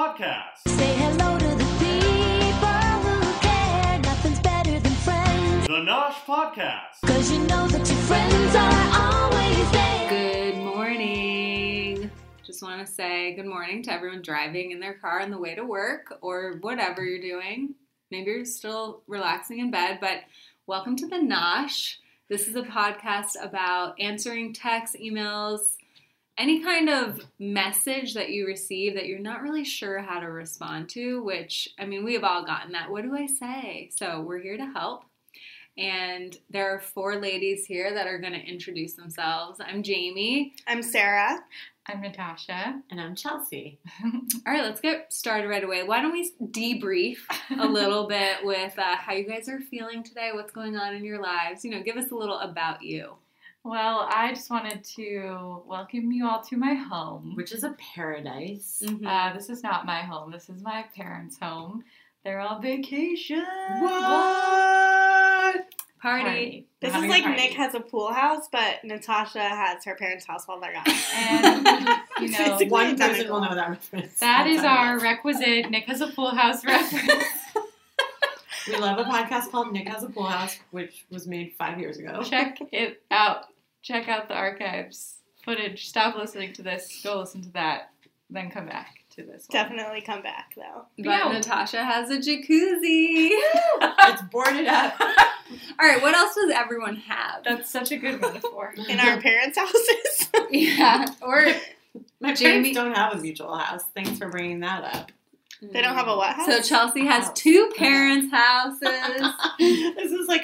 Nosh Podcast. Say hello to the people who care. Nothing's better than friends. The Nosh Podcast. Cause you know that your friends are always there. Good morning. Just want to say good morning to everyone driving in their car on the way to work or whatever you're doing. Maybe you're still relaxing in bed, but welcome to the Nosh. This is a podcast about answering texts, emails, any kind of message that you receive that you're not really sure how to respond to, which, I mean, we have all gotten that. What do I say? So we're here to help. And there are four ladies here that are going to introduce themselves. I'm Jamie. I'm Sarah. I'm Natasha. And I'm Chelsea. All right, let's get started right away. Why don't we debrief a little bit with uh, how you guys are feeling today, what's going on in your lives? You know, give us a little about you. Well, I just wanted to welcome you all to my home. Which is a paradise. Mhm. Uh, this is not my home. This is my parents' home. They're on vacation. What? Party. Party. This is like. Nick has a pool house, but Natasha has her parents' house while they're gone. And, you know, One person will know that reference. That's our right. requisite Nick has a pool house reference. We love a podcast called Nick Has a Pool House, which was made five years ago. Check it out. Check out the archives footage. Stop listening to this. Go listen to that. Then come back to this one. Definitely come back though. But Yeah. Natasha has a jacuzzi. it's boarded up. All right, what else does everyone have? That's such a good metaphor. In our parents' houses. yeah, or My Jamie- parents don't have a mutual house. Thanks for bringing that up. they don't have a what house? So Chelsea has House. two parents' houses.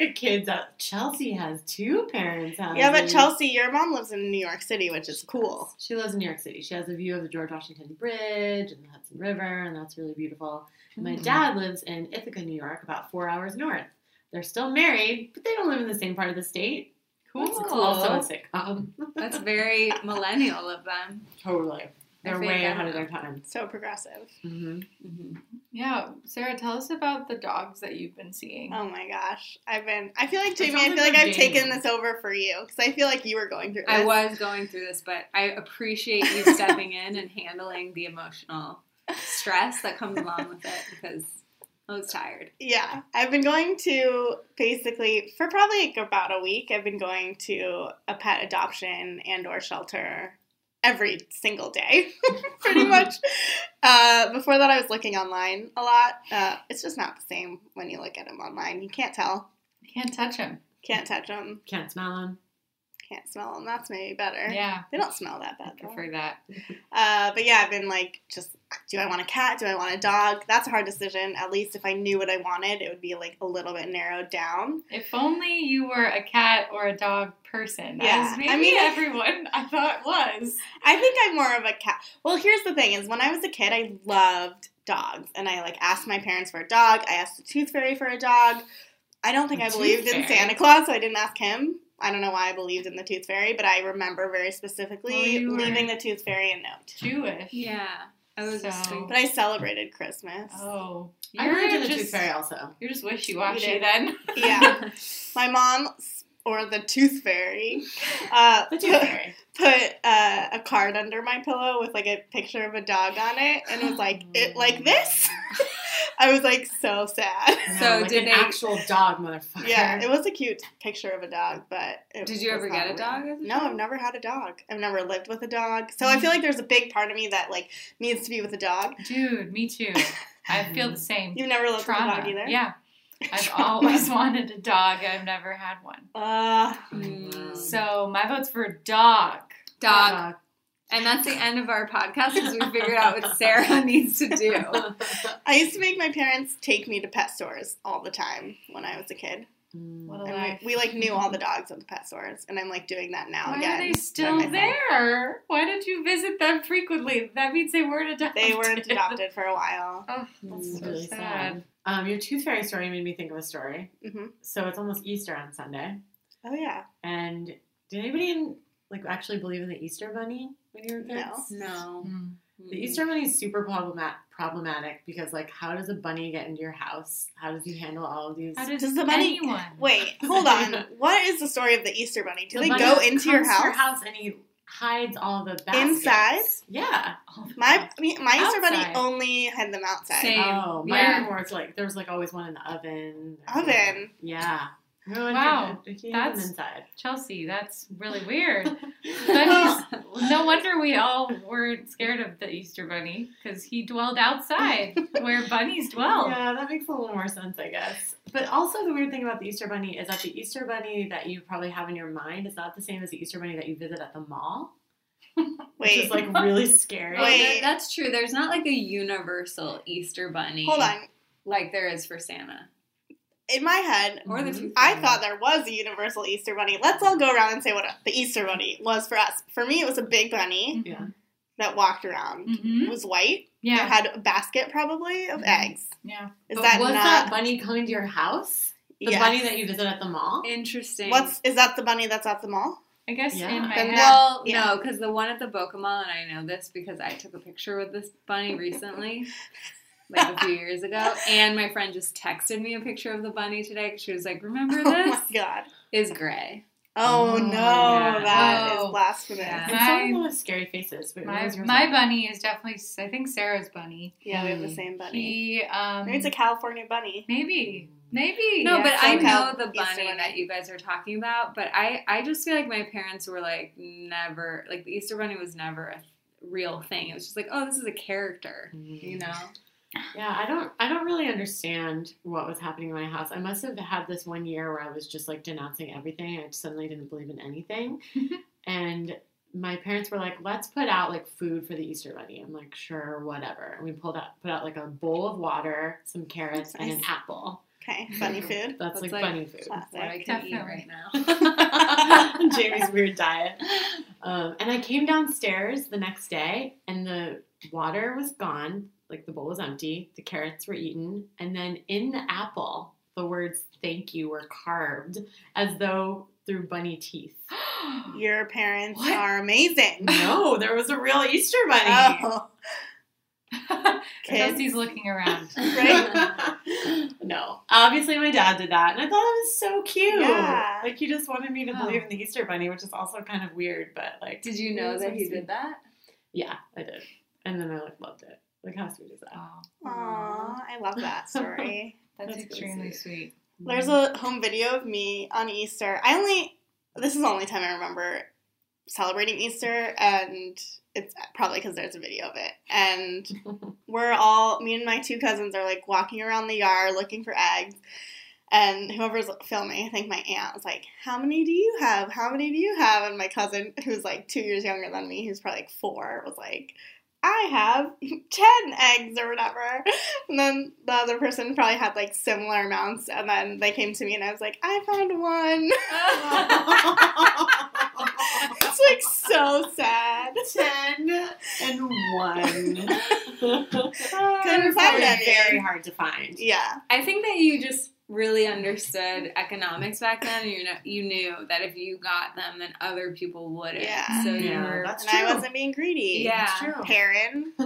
This is like a kid's house. Chelsea has two parents' houses. yeah, but Chelsea, your mom lives in New York City, which is cool. She lives in New York City. She has a view of the George Washington Bridge and the Hudson River, and that's really beautiful. And my Mm. dad lives in Ithaca, New York, about four hours north. They're still married, but they don't live in the same part of the state. Cool. That's also a sitcom. That's very millennial of them. Totally. They're way ahead of their time. So progressive. hmm Mhm. Yeah, Sarah, tell us about the dogs that you've been seeing. Oh my gosh. I've been I feel like Jamie, I feel like like a I've taken this over for you. Because I feel like you were going through this. I was going through this, but I appreciate you stepping in and handling the emotional stress that comes along with it because I was tired. Yeah, I've been going to basically for probably like about a week. I've been going to a pet adoption and or shelter every single day, pretty much. Uh, before that, I was looking online a lot. Uh, it's just not the same when you look at them online. You can't tell, You can't touch them. can't touch them, Can't smell them. Can't smell them. That's maybe better. Yeah, They don't smell that I bad. Though. prefer that. Uh, but yeah, I've been like, just do I want a cat? Do I want a dog? That's a hard decision. At least if I knew what I wanted, it would be like a little bit narrowed down. If only you were a cat or a dog person. Yeah, I mean- everyone I thought was. I think I'm more of a cat. Well, here's the thing: is when I was a kid, I loved dogs, and I like asked my parents for a dog. I asked the Tooth Fairy for a dog. I don't think I believed in Santa Claus, so I didn't ask him. I don't know why I believed in the Tooth Fairy, but I remember very specifically Well, leaving the Tooth Fairy a note. Jewish. Yeah, I was just So- thinking. But I celebrated Christmas. Oh, I you're believed in the just, Tooth Fairy also. You're just wishy washy then. Yeah, my mom or the Tooth Fairy uh, The Tooth Fairy. put uh, a card under my pillow with like a picture of a dog on it, and it was like it like this. I was like so sad. No, So like did an they- actual dog, motherfucker. Yeah, it was a cute picture of a dog, but it Did you was ever get a real. dog as a No, child? I've never had a dog. I've never lived with a dog, so I feel like there's a big part of me that like needs to be with a dog. Dude, me too. I feel the same. You've never lived with a Trauma. dog either. Yeah. I've always wanted a dog. I've never had one. Uh, Mm. So my vote's for dog. Dog. And that's the end of our podcast because we figured out what Sarah needs to do. I used to make my parents take me to pet stores all the time when I was a kid. Mm. What a And life. we, we like knew all the dogs at the pet stores, and I'm like doing that now Why again. are they by still there? Why did you visit them frequently? That means they weren't adopted. They weren't adopted for a while. Oh, that's It's so really sad. sad. Um, your Tooth Fairy story made me think of a story. hmm So it's almost Easter on Sunday, Oh yeah. and did anybody in, like actually believe in the Easter Bunny when you were No. kids? No. Mm. The Easter Bunny is super problemat- problematic because, like, how does a bunny get into your house? How does he handle all of these? How does, Does the bunny? anyone? Wait, hold on. what is the story of the Easter Bunny? Do The they bunny go into your comes to house? and he hides all the baskets. Inside? Yeah. My me- my Easter bunny only had them outside. Same. Oh, mine Yeah. were more like there was like always one in the oven. Oven. Yeah. No, Wow, He had them that's- inside. Chelsea, that's really weird. Bunnies, no wonder we all were scared of the Easter bunny because he dwelled outside where bunnies dwell. Yeah, that makes a little more sense, I guess. But also, the weird thing about the Easter Bunny is that the Easter Bunny that you probably have in your mind is not the same as the Easter Bunny that you visit at the mall, which is like really scary. Wait. that- that's true. There's not like a universal Easter bunny. hold on. Like there is for Santa In my head, or the Mhm. Tooth I thought there was a universal Easter bunny. Let's all go around and say what the Easter bunny was for us. For me, it was a big bunny Yeah. that walked around. hmm It was white. It Yeah. had a basket probably of Mhm. eggs. Yeah. Is But that was not? that bunny coming to your house? The Yes. bunny that you visit at the mall? interesting. What's is that the bunny that's at the mall? I guess Yeah. in my head. Well, Yeah. no, because the one at the Boca Mall, and I know this because I took a picture with this bunny recently, like a few years ago, and my friend just texted me a picture of the bunny today because she was like, "Remember Oh this? my god. Is gray." Oh, Oh, no, yeah. that is Oh. blasphemous. Yeah. And some of My- them have scary faces. Wait, My, my bunny is definitely, I think Sarah's bunny. Yeah, we have the Hmm. same bunny. He, um, Maybe it's a California bunny. maybe, maybe. No, yeah. but I know the bunny bunny. that you guys are talking about. But I, I just feel like my parents were like never like the Easter bunny was never a real thing. It was just like, oh, this is a character, you know. Yeah, I don't I don't really understand what was happening in my house. I must have had this one year where I was just like denouncing everything. I suddenly didn't believe in anything. and my parents were like, "Let's put out like food for the Easter bunny." I'm like, "Sure, whatever." And we pulled out put out like a bowl of water, some carrots, and an apple. Okay, bunny food. That's, That's like, like- bunny food. That's what I Classic. can eat right now. Jamie's weird diet. Um, and I came downstairs the next day, and the water was gone. Like the bowl was empty. The carrots were eaten, and then in the apple, the words "thank you" were carved as though through bunny teeth. Your parents What? are amazing. No, there was a real Easter bunny. Oh, kids. Chelsea's looking around. Right? no, obviously my dad did that, and I thought it was so cute. Yeah. Like he just wanted me to Oh. believe in the Easter bunny, which is also kind of weird, but like. Did you know that he sweet. did that? Yeah, I did. And then I like loved it. Like how sweet is that? Oh, Aw, I love that story. that's, That's really extremely sweet. sweet. There's a home video of me on Easter. I only this is the only time I remember celebrating Easter, and it's probably because there's a video of it. And we're all me and my two cousins are like walking around the yard looking for eggs. And whoever's filming, I think my aunt was like, How many do you have? How many do you have? And my cousin, who's like two years younger than me, who's probably like four, was like, I have 10 eggs or whatever. And then the other person probably had like similar amounts. And then they came to me and I was like, I found one. it's like so sad. Ten and one. Couldn't find any. Very hard to find. Yeah. I think that you just really understood economics back then, and you know you knew that if you got them, then other people wouldn't. Yeah. So you Yeah, were that's and true. I wasn't being greedy. Yeah. That's true. Perrin.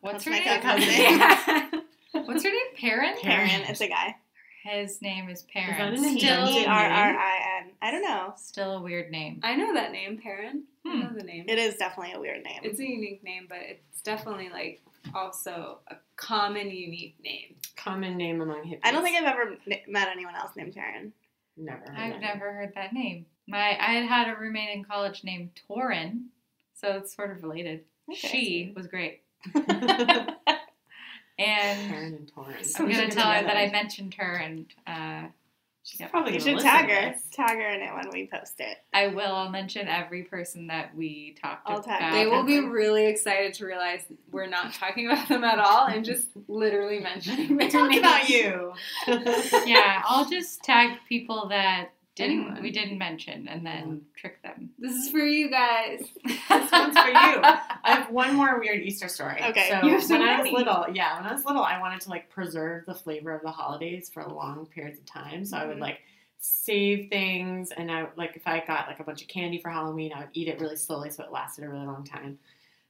What's That's her my name? cousin. yeah. What's her name? Perrin? Perrin. It's a guy. His name is Is Perrin. that Still, invented E R R I N. I don't know. still a weird name. I know that name, Perrin. I Hmm. know the name. It is definitely a weird name. It's a unique name, but it's definitely like also a common unique name. Common name among hippies. I don't think I've ever met anyone else named Perrin. Never. heard I've that. never heard that name. My I had had a roommate in college named Torin, so it's sort of related. Okay. She was great, Karen and and Torrance. I'm gonna tell her that I mentioned her, and uh, She's Yep. probably You gonna should tag her. Tag her in it when we post it. I will. I'll mention every person that we talked I'll about. tag They will be really excited to realize we're not talking about them at all and just literally mentioning their Talk about you. yeah, I'll just tag people that didn't Anyone. we didn't mention, and then trick them. This is for you guys. This one's for you. I have one more weird Easter story. Okay. So You have so when I was many. little, yeah, when I was little, I wanted to like preserve the flavor of the holidays for long periods of time. So I would Mhm. like save things, and I like if I got like a bunch of candy for Halloween, I would eat it really slowly so it lasted a really long time.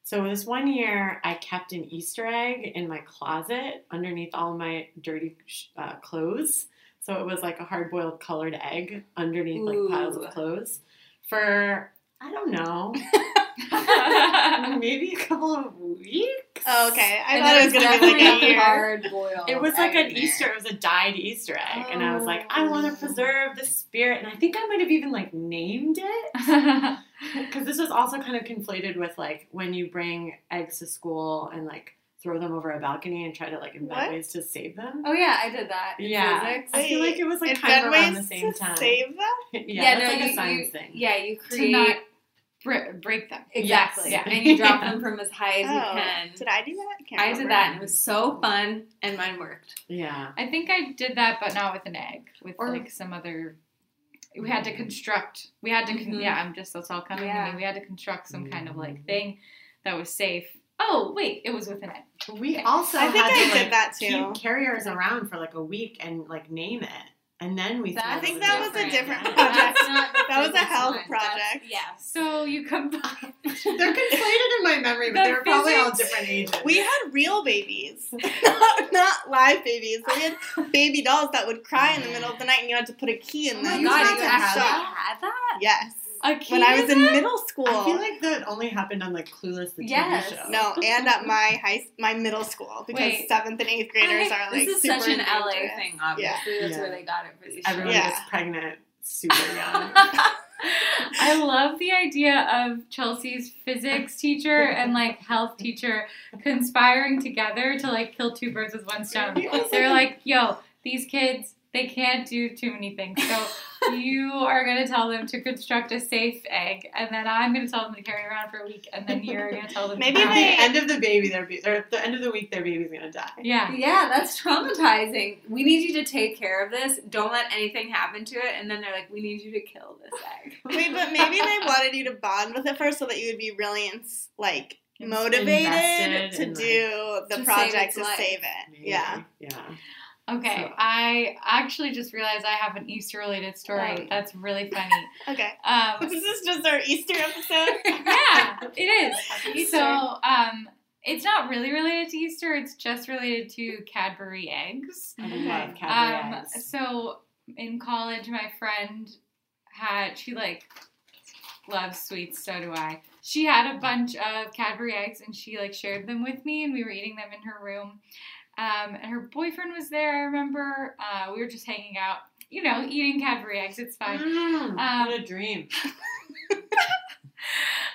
So this one year, I kept an Easter egg in my closet underneath all my dirty uh, clothes. So it was like a hard boiled colored egg underneath like piles of clothes for I don't know maybe a couple of weeks. Oh, okay. I And thought it was gonna be like a hard boiled. It was like an. Easter. It was a dyed Easter egg, and I was like, I want Oh. to preserve the spirit, and I think I might have even like named it because this was also kind of conflated with like when you bring eggs to school and like throw them over a balcony and try to like invent What? ways to save them. Oh yeah, I did that. in Yeah. physics. I feel like it was like Invent kind of around the same to time. Save them? yeah, Yeah, that's no, like you- a science you- thing. Yeah, you to create not bre- break them. exactly, Yes. and you drop Yeah. them from as high as oh, you can. did I do that? Can't I remember. did that, and it was so fun, and mine worked. Yeah. I think I did that, but not with an egg. With Or- like some other. We had to construct. We had to. Con- Mhm. Yeah, I'm just. That's all coming to Yeah. me. We had to construct some kind of like thing that was safe. Oh wait, it was with an egg. We also I think had I to did like, that too. keep carriers around for like a week and like name it, and then we. That's I think that was a different project. That's not That was a physics health one. That's- project. Yes. So you combine. They're conflated in my memory, but The they were probably all different ages. We had real babies, not, not live babies. We had baby dolls that would cry in the middle of the night, and you had to put a key in Oh them. my You god, had you to have that? had that? Yes, A key when I was in middle school. I feel like that only happened on like Clueless, the TV Yes. show. no, and at my high, my middle school because Wait. seventh and eighth graders are like this is super such an LA thing, obviously. That's Yeah. where they got it for these Everyone shows. Yeah. gets pregnant super young. I love the idea of Chelsea's physics teacher and like health teacher conspiring together to like kill two birds with one stone. They're like, yo, these kids, they can't do too many things. So you are going to tell them to construct a safe egg, and then I'm going to tell them to carry it around for a week, and then you're going to tell them Maybe at the end of the baby, their ba- or at the end of the week, their baby's gonna die. Yeah. Yeah, that's traumatizing. We need you to take care of this. Don't let anything happen to it. And then they're like, we need you to kill this egg. Wait, but maybe they wanted you to bond with it first, so that you would be really ins- like motivated to and, like, do the to save project its to life. save it. Maybe. Yeah. Yeah. Okay, So- I actually just realized I have an Easter related story Oh. that's really funny. Okay. Um, Is this just our Easter episode? yeah, it is. So, um, it's not really related to Easter. It's just related to Cadbury eggs. I Okay. love Cadbury Um, eggs. so in college, my friend had she like loves sweets. So do I. She had a bunch of Cadbury eggs, and she like shared them with me, and we were eating them in her room. Um, and her boyfriend was there. I remember uh, we were just hanging out, you know, eating Cadbury eggs. It's fine. Mm, Um, what a dream.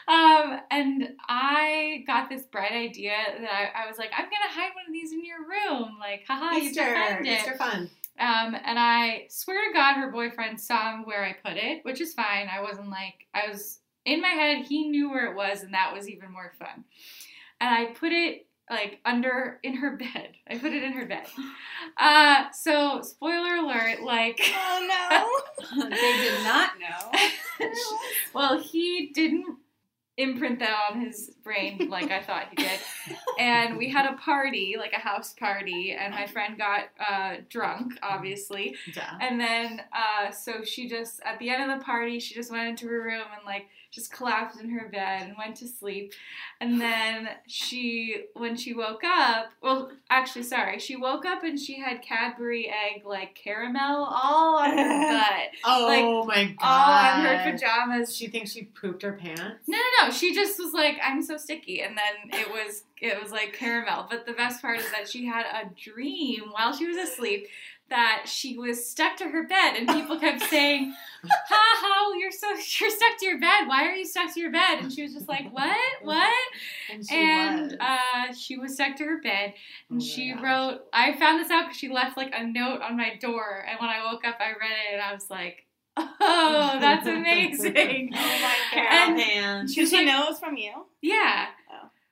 Um, and I got this bright idea that I, I was like, I'm gonna hide one of these in your room, like, haha, you Easter, found it. Easter fun. Um, and I swear to God, her boyfriend saw where I put it, which is fine. I wasn't like I was in my head. He knew where it was, and that was even more fun. And I put it like under in her bed. I put it in her bed. Uh, so spoiler alert, like. Oh no. they did not know. well, he didn't imprint that on his brain like I thought he did. And we had a party, like a house party, and my friend got uh, drunk, obviously. Duh. And then, uh, so she just, at the end of the party, she just went into her room and, like, just collapsed in her bed and went to sleep. And then she, when she woke up, well, actually, sorry, she woke up and she had Cadbury egg, like, caramel all on her butt, Oh my god. all on her pajamas. She thinks she pooped her pants. No, no, no. She just was like, I'm so sticky. And then it was, it was like caramel. But the best part is that she had a dream while she was asleep that she was stuck to her bed and people kept saying, ha ha, you're so, you're stuck to your bed. Why are you stuck to your bed? And she was just like, what, what? And she and was. uh, she was stuck to her bed and Oh she gosh. wrote, I found this out because she left like a note on my door. And when I woke up, I read it and I was like, oh, that's amazing. Oh my god. And- Pan. Did she know it was from you? Yeah.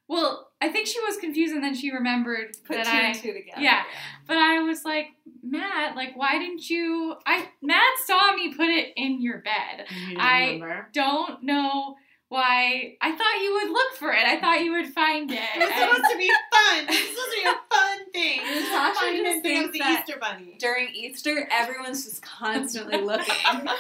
Well, I think she was confused and then she remembered Put that two I. and two together. Yeah. But I was like, Matt, like, why didn't you? I Matt saw me put it in your bed. You I- remember? Don't know why. I thought you would look for it. I thought you would find it. It was And- supposed to be fun. This was supposed to be a fun thing. This is Tasha fun just and thing thinks of the that- Easter bunny. During Easter, everyone's just constantly looking.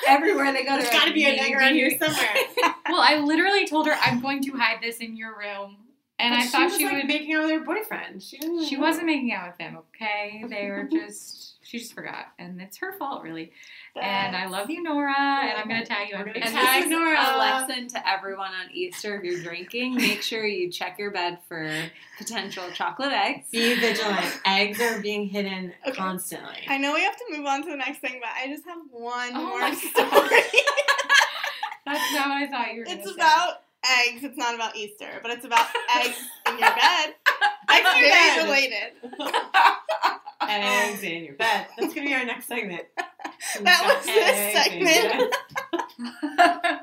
Everywhere they go, There's they're got to like, be an egg around here somewhere. well, I literally told her I'm going to hide this in your room, and But I thought was she like would. making out with her boyfriend. She didn't. She wasn't making out with him. Okay, they were just. She just forgot, and it's her fault, really. And I love you, Nora, and I'm gonna tag you on We're gonna And this Tag is Nora. a lesson to everyone on Easter. If you're drinking, make sure you check your bed for potential chocolate eggs. Be vigilant. Eggs are being hidden Okay. constantly. I know we have to move on to the next thing, but I just have one Oh more story. That's not what I thought you were. it's gonna say. about eggs. It's not about Easter, but it's about eggs in your bed. Eggs in your bed. related. Eggs in your bed. That's gonna be our next segment. That was this Eggs in your segment.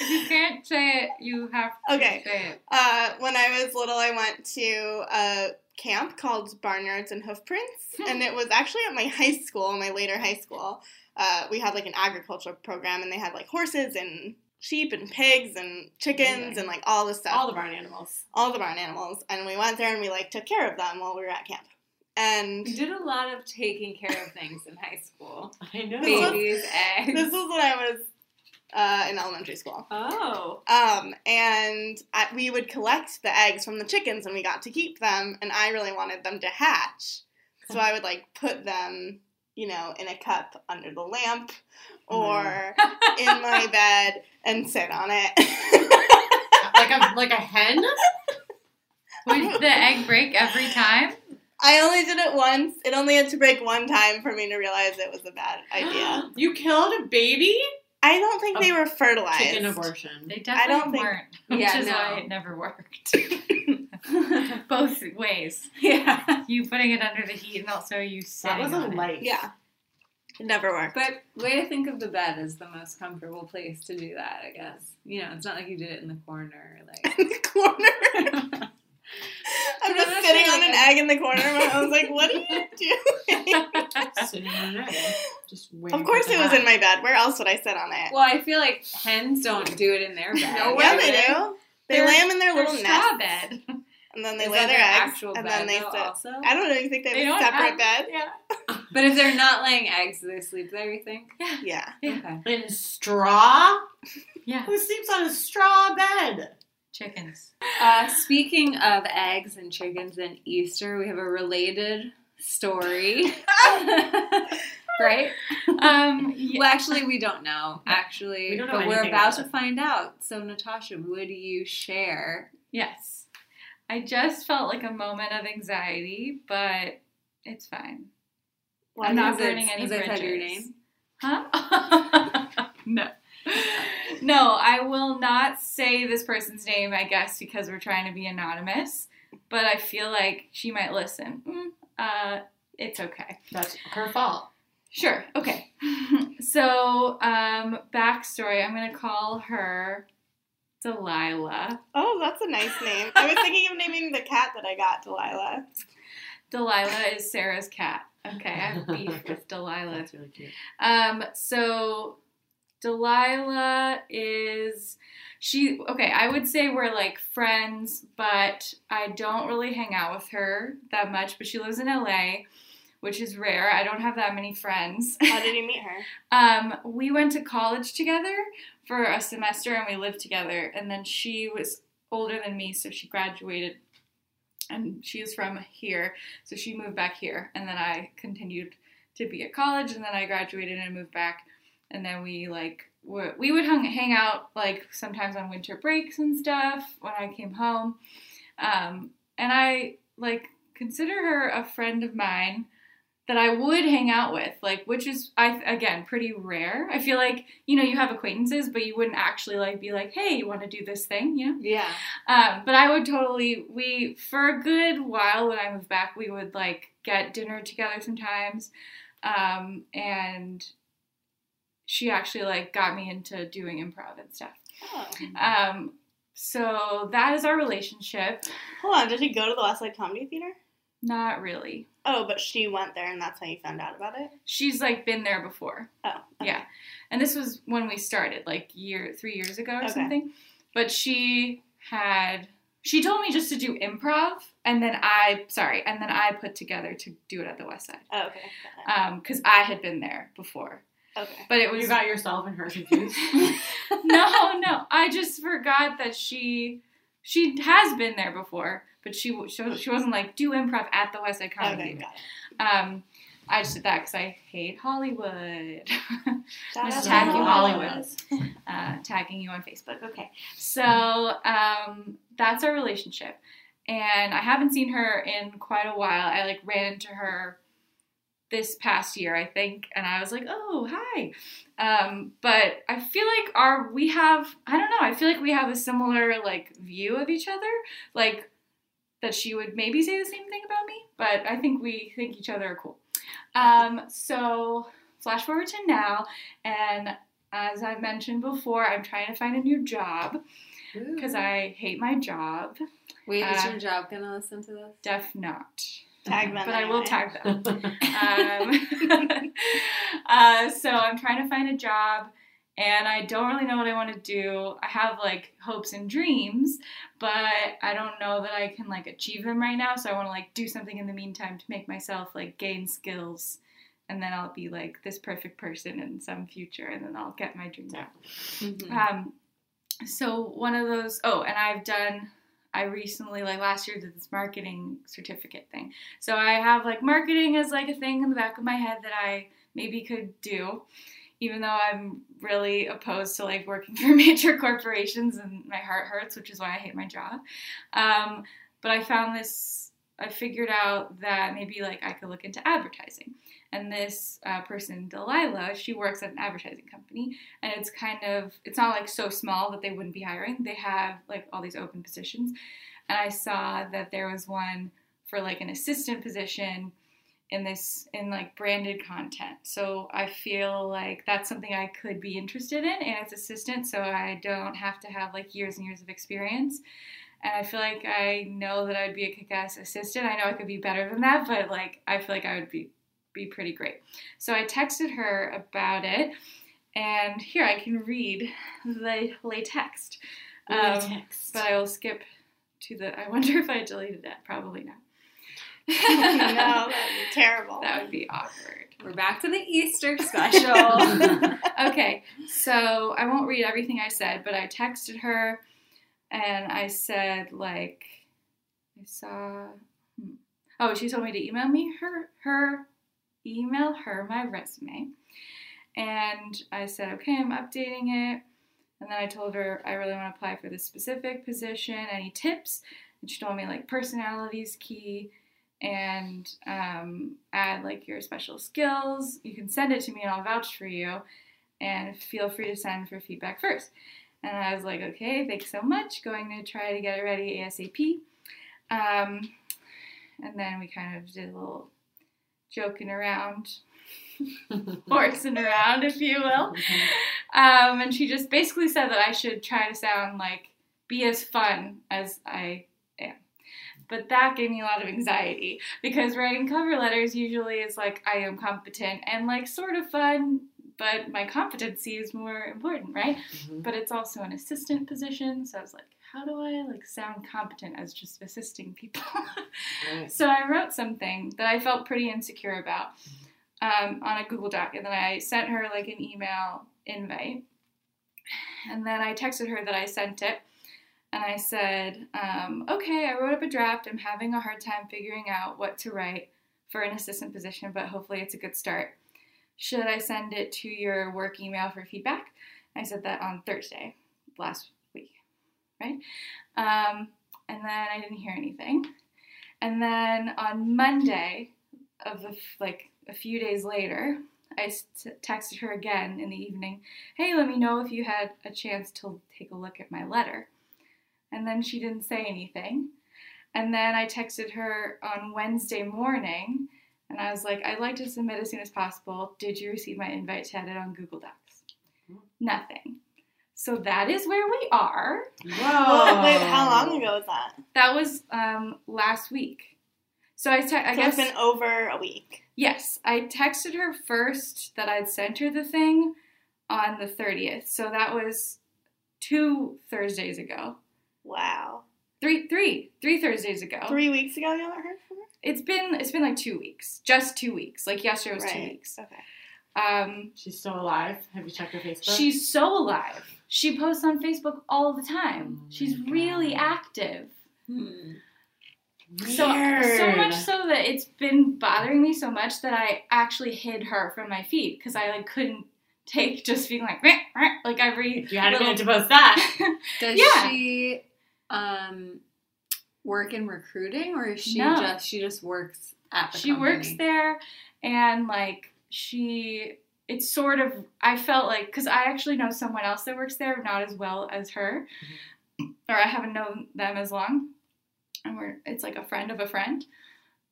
if you can't say it, you have to Okay. say it. Uh, when I was little, I went to a camp called Barnyards and Hoofprints, and it was actually at my high school, my later high school. Uh, we had like an agricultural program, and they had like horses and sheep and pigs and chickens Amazing. and like all this stuff. All the barn animals. all the barn animals, and we went there and we like took care of them while we were at camp. And We did a lot of taking care of things in high school. I know. This was- Babies, eggs. this was when I was uh, in elementary school. oh. Um, and I, we would collect the eggs from the chickens, and we got to keep them. And I really wanted them to hatch, so I would like put them, you know, in a cup under the lamp or mm-hmm. in my bed and sit on it. like a like a hen. Would the egg break every time? I only did it once. It only had to break one time for me to realize it was a bad idea. You killed a baby. I don't think they oh, were fertilized. Chicken abortion. They I don't definitely think- weren't, which Yeah, is no. why it never worked. Both ways. yeah. You putting it under the heat and also you That sitting was a on it. life. Yeah. It never worked. But way to think of the bed as the most comfortable place to do that, I guess. You know, it's not like you did it in the corner. Like, in the corner. I'm I'm just sitting on an like- egg in the corner. and I was like, what are you doing? Sitting on an egg. Just waiting. of course it was in my bed. Where else would I sit on it? well, I feel like hens don't do it in their bed. No yeah, way. they do. They lay them in their Their little straw nest, bed. And then they Is lay that their their eggs, actual and bed then they sit. also? I don't know. You think they They have a separate have- bed? Yeah. But if they're not laying eggs, do they sleep there, you think? Yeah. Yeah. Okay. In straw. Yeah. Who sleeps on a straw bed? Chickens. Uh, speaking of eggs and chickens and Easter, we have a related story. right? Um, yeah. Well, actually, we don't know. Actually, We don't know but we're about about to find out. So, Natasha, would you share? Yes. I just felt like a moment of anxiety, but it's fine. Why I'm not burning any bridges. said your name? Huh? no. No, I will not say this person's name, I guess, because we're trying to be anonymous. But I feel like she might listen. Mm, uh, it's okay. That's her fault. Sure. Okay. so, um, backstory. I'm gonna call her Delilah. Oh, that's a nice name. I was thinking of naming the cat that I got Delilah. Delilah is Sarah's cat. Okay, I have beef with Delilah. That's really cute. Um, so Delilah is she okay, I would say we're like friends, but I don't really hang out with her that much, but she lives in LA, which is rare. I don't have that many friends. How did you meet her? Um, we went to college together for a semester and we lived together. And then she was older than me, so she graduated and she is from here. So she moved back here. And then I continued to be at college and then I graduated and moved back. And then we like we would hang out like sometimes on winter breaks and stuff when I came home. Um, and I like consider her a friend of mine that I would hang out with, like which is I again pretty rare. I feel like you know you have acquaintances, but you wouldn't actually like be like, hey, you want to do this thing, you know? Yeah. Um, but I would totally we for a good while when I moved back, we would like get dinner together sometimes, um, and she actually like got me into doing improv and stuff. Oh. Um, so that is our relationship. Hold on, did she go to the Westside Comedy Theater? Not really. Oh, but she went there and that's how you found out about it? She's like been there before. Oh. okay. Yeah. And this was when we started, like year three years ago or Okay. something. But she had she told me just to do improv and then I sorry, and then I put together to do it at the West Side. Oh, okay. Um, because I had been there before. Okay. But it was You got yourself and her confused. no, no. I just forgot that she she has been there before, but she she, she wasn't like do improv at the West Side Comedy Okay, Theater. got it. Um, I just did that because I hate Hollywood. Just out to tag you Hollywood. uh, tagging you on Facebook. Okay, so um, that's our relationship, and I haven't seen her in quite a while. I like ran into her this past year, I think, and I was like, "Oh, hi." Um, but I feel like our we have I don't know. I feel like we have a similar like view of each other, like that she would maybe say the same thing about me, but I think we think each other are cool. Um, so flash forward to now, and as I mentioned before, I'm trying to find a new job because I hate my job. Wait, is Uh, your job gonna listen to this? Def not. Tag them But I will tag them. Um, uh, so I'm trying to find a job and I don't really know what I want to do. I have like hopes and dreams, but I don't know that I can like achieve them right now. So I want to like do something in the meantime to make myself like gain skills and then I'll be like this perfect person in some future and then I'll get my dreams out. Mhm. Um, so one of those, oh, and I've done, I recently, like last year, did this marketing certificate thing. So I have like marketing as like a thing in the back of my head that I maybe could do, even though I'm really opposed to like working for major corporations and my heart hurts, which is why I hate my job. Um, but I found this, I figured out that maybe like I could look into advertising. And this uh, person, Delilah, she works at an advertising company and it's kind of it's not like so small that they wouldn't be hiring they have like all these open positions and i saw that there was one for like an assistant position in this in like branded content so i feel like that's something i could be interested in and it's assistant so i don't have to have like years and years of experience and i feel like i know that i'd be a kick-ass assistant i know i could be better than that but like i feel like i would be be pretty great so i texted her about it and here I can read the lay text. Um, Latex. but I will skip to the. I wonder if I deleted it. Probably not. No, that'd be terrible. that would be awkward. We're back to the Easter special. Okay, so I won't read everything I said, but I texted her and I said like I saw. hmm. Oh, she told me to email me her her email her my resume, and I said okay, I'm updating it. And then I told her I really want to apply for this specific position. Any tips? And she told me like personality is key and um, add like your special skills. You can send it to me and I'll vouch for you. And feel free to send for feedback first. And I was like, okay, thanks so much. Going to try to get it ready ASAP. Um, and then we kind of did a little joking around, horsing around, if you will. Um, and she just basically said that I should try to sound like be as fun as I. But that gave me a lot of anxiety because writing cover letters usually is like I am competent and like sort of fun, but my competency is more important, right? Mhm. But it's also an assistant position, so I was like, how do I like sound competent as just assisting people? Right. So I wrote something that I felt pretty insecure about um, on a Google Doc, and then I sent her like an email invite, and then I texted her that I sent it, and I said, um, "Okay, I wrote up a draft. I'm having a hard time figuring out what to write for an assistant position, but hopefully it's a good start. Should I send it to your work email for feedback?" I said that on Thursday last week, right? Um, and then I didn't hear anything. And then on Monday of the like a few days later, I s- texted her again in the evening, "Hey, let me know if you had a chance to take a look at my letter." And then she didn't say anything. And then I texted her on Wednesday morning, and I was like, "I'd like to submit as soon as possible. Did you receive my invite to edit on Google Docs?" Nothing. So that is where we are. Whoa. Wait, how long ago was that? That was um, last week. So I, te- I so guess it's been over a week. yes, I texted her first that I'd sent her the thing on the thirtieth. So that was two Thursdays ago. Wow. Three, three, three Thursdays ago. Three weeks ago, you haven't heard from her? It's been it's been like two weeks, just two weeks. Like yesterday was two weeks. Okay. Um, She's still alive. Have you checked her Facebook? she's so alive. She posts on Facebook all the time. Oh She's my really active. Hmm. So so much so that it's been bothering me so much that I actually hid her from my feed because I like couldn't take just being like "Meh, meh," like every You had a little- minute to post that. Does Yeah. she um work in recruiting or is she No. just she just works at the she company? works there and like she it's sort of i felt like because i actually know someone else that works there not as well as her or i haven't known them as long and we're it's like a friend of a friend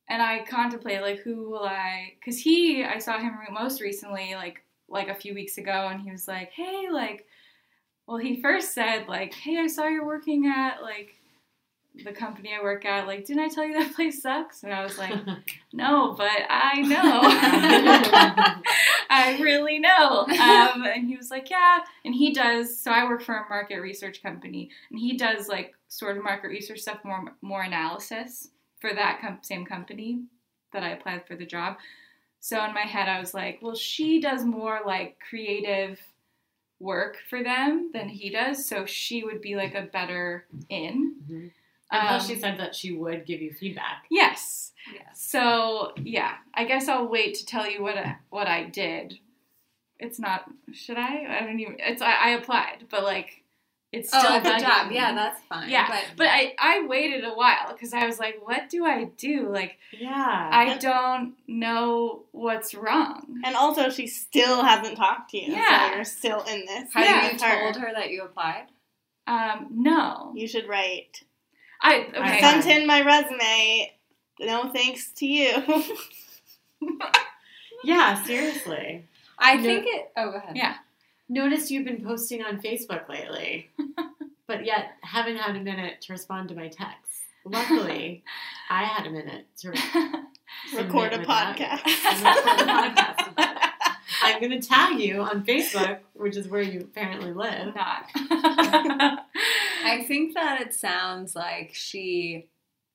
and i contemplate like who will i because he i saw him most recently like like a few weeks ago and he was like hey like well he first said like hey i saw you're working at like the company i work at like didn't i tell you that place sucks and i was like no, but I know. I really know. Um, and he was like, yeah. And he does. So I work for a market research company, and he does like sort of market research stuff, more more analysis for that com- same company that I applied for the job. So in my head, I was like, well, she does more like creative work for them than he does, so she would be like a better in. Mhm. Plus, Um, she said that she would give you feedback. Yes. Yes. So yeah, I guess I'll wait to tell you what I, what I did. It's not. Should I? I don't even. It's I, I applied, but like, it's still Oh, at the bugging job. Yeah, that's fine. Yeah, But, But I I waited a while because I was like, what do I do? Like, Yeah. I don't know what's wrong. And also, she still hasn't talked to you. Yeah. So you're still in this. have Yeah. you with told her that you applied? Um, no. You should write. I okay. I Sent in my resume. No thanks to you. yeah, seriously. I No. think it. Oh, go ahead. Yeah. Noticed you've been posting on Facebook lately, but yet haven't had a minute to respond to my texts. Luckily, I had a minute to Record a podcast. record a podcast. I'm going to tag you on Facebook, which is where you apparently live. Not. I think that it sounds like she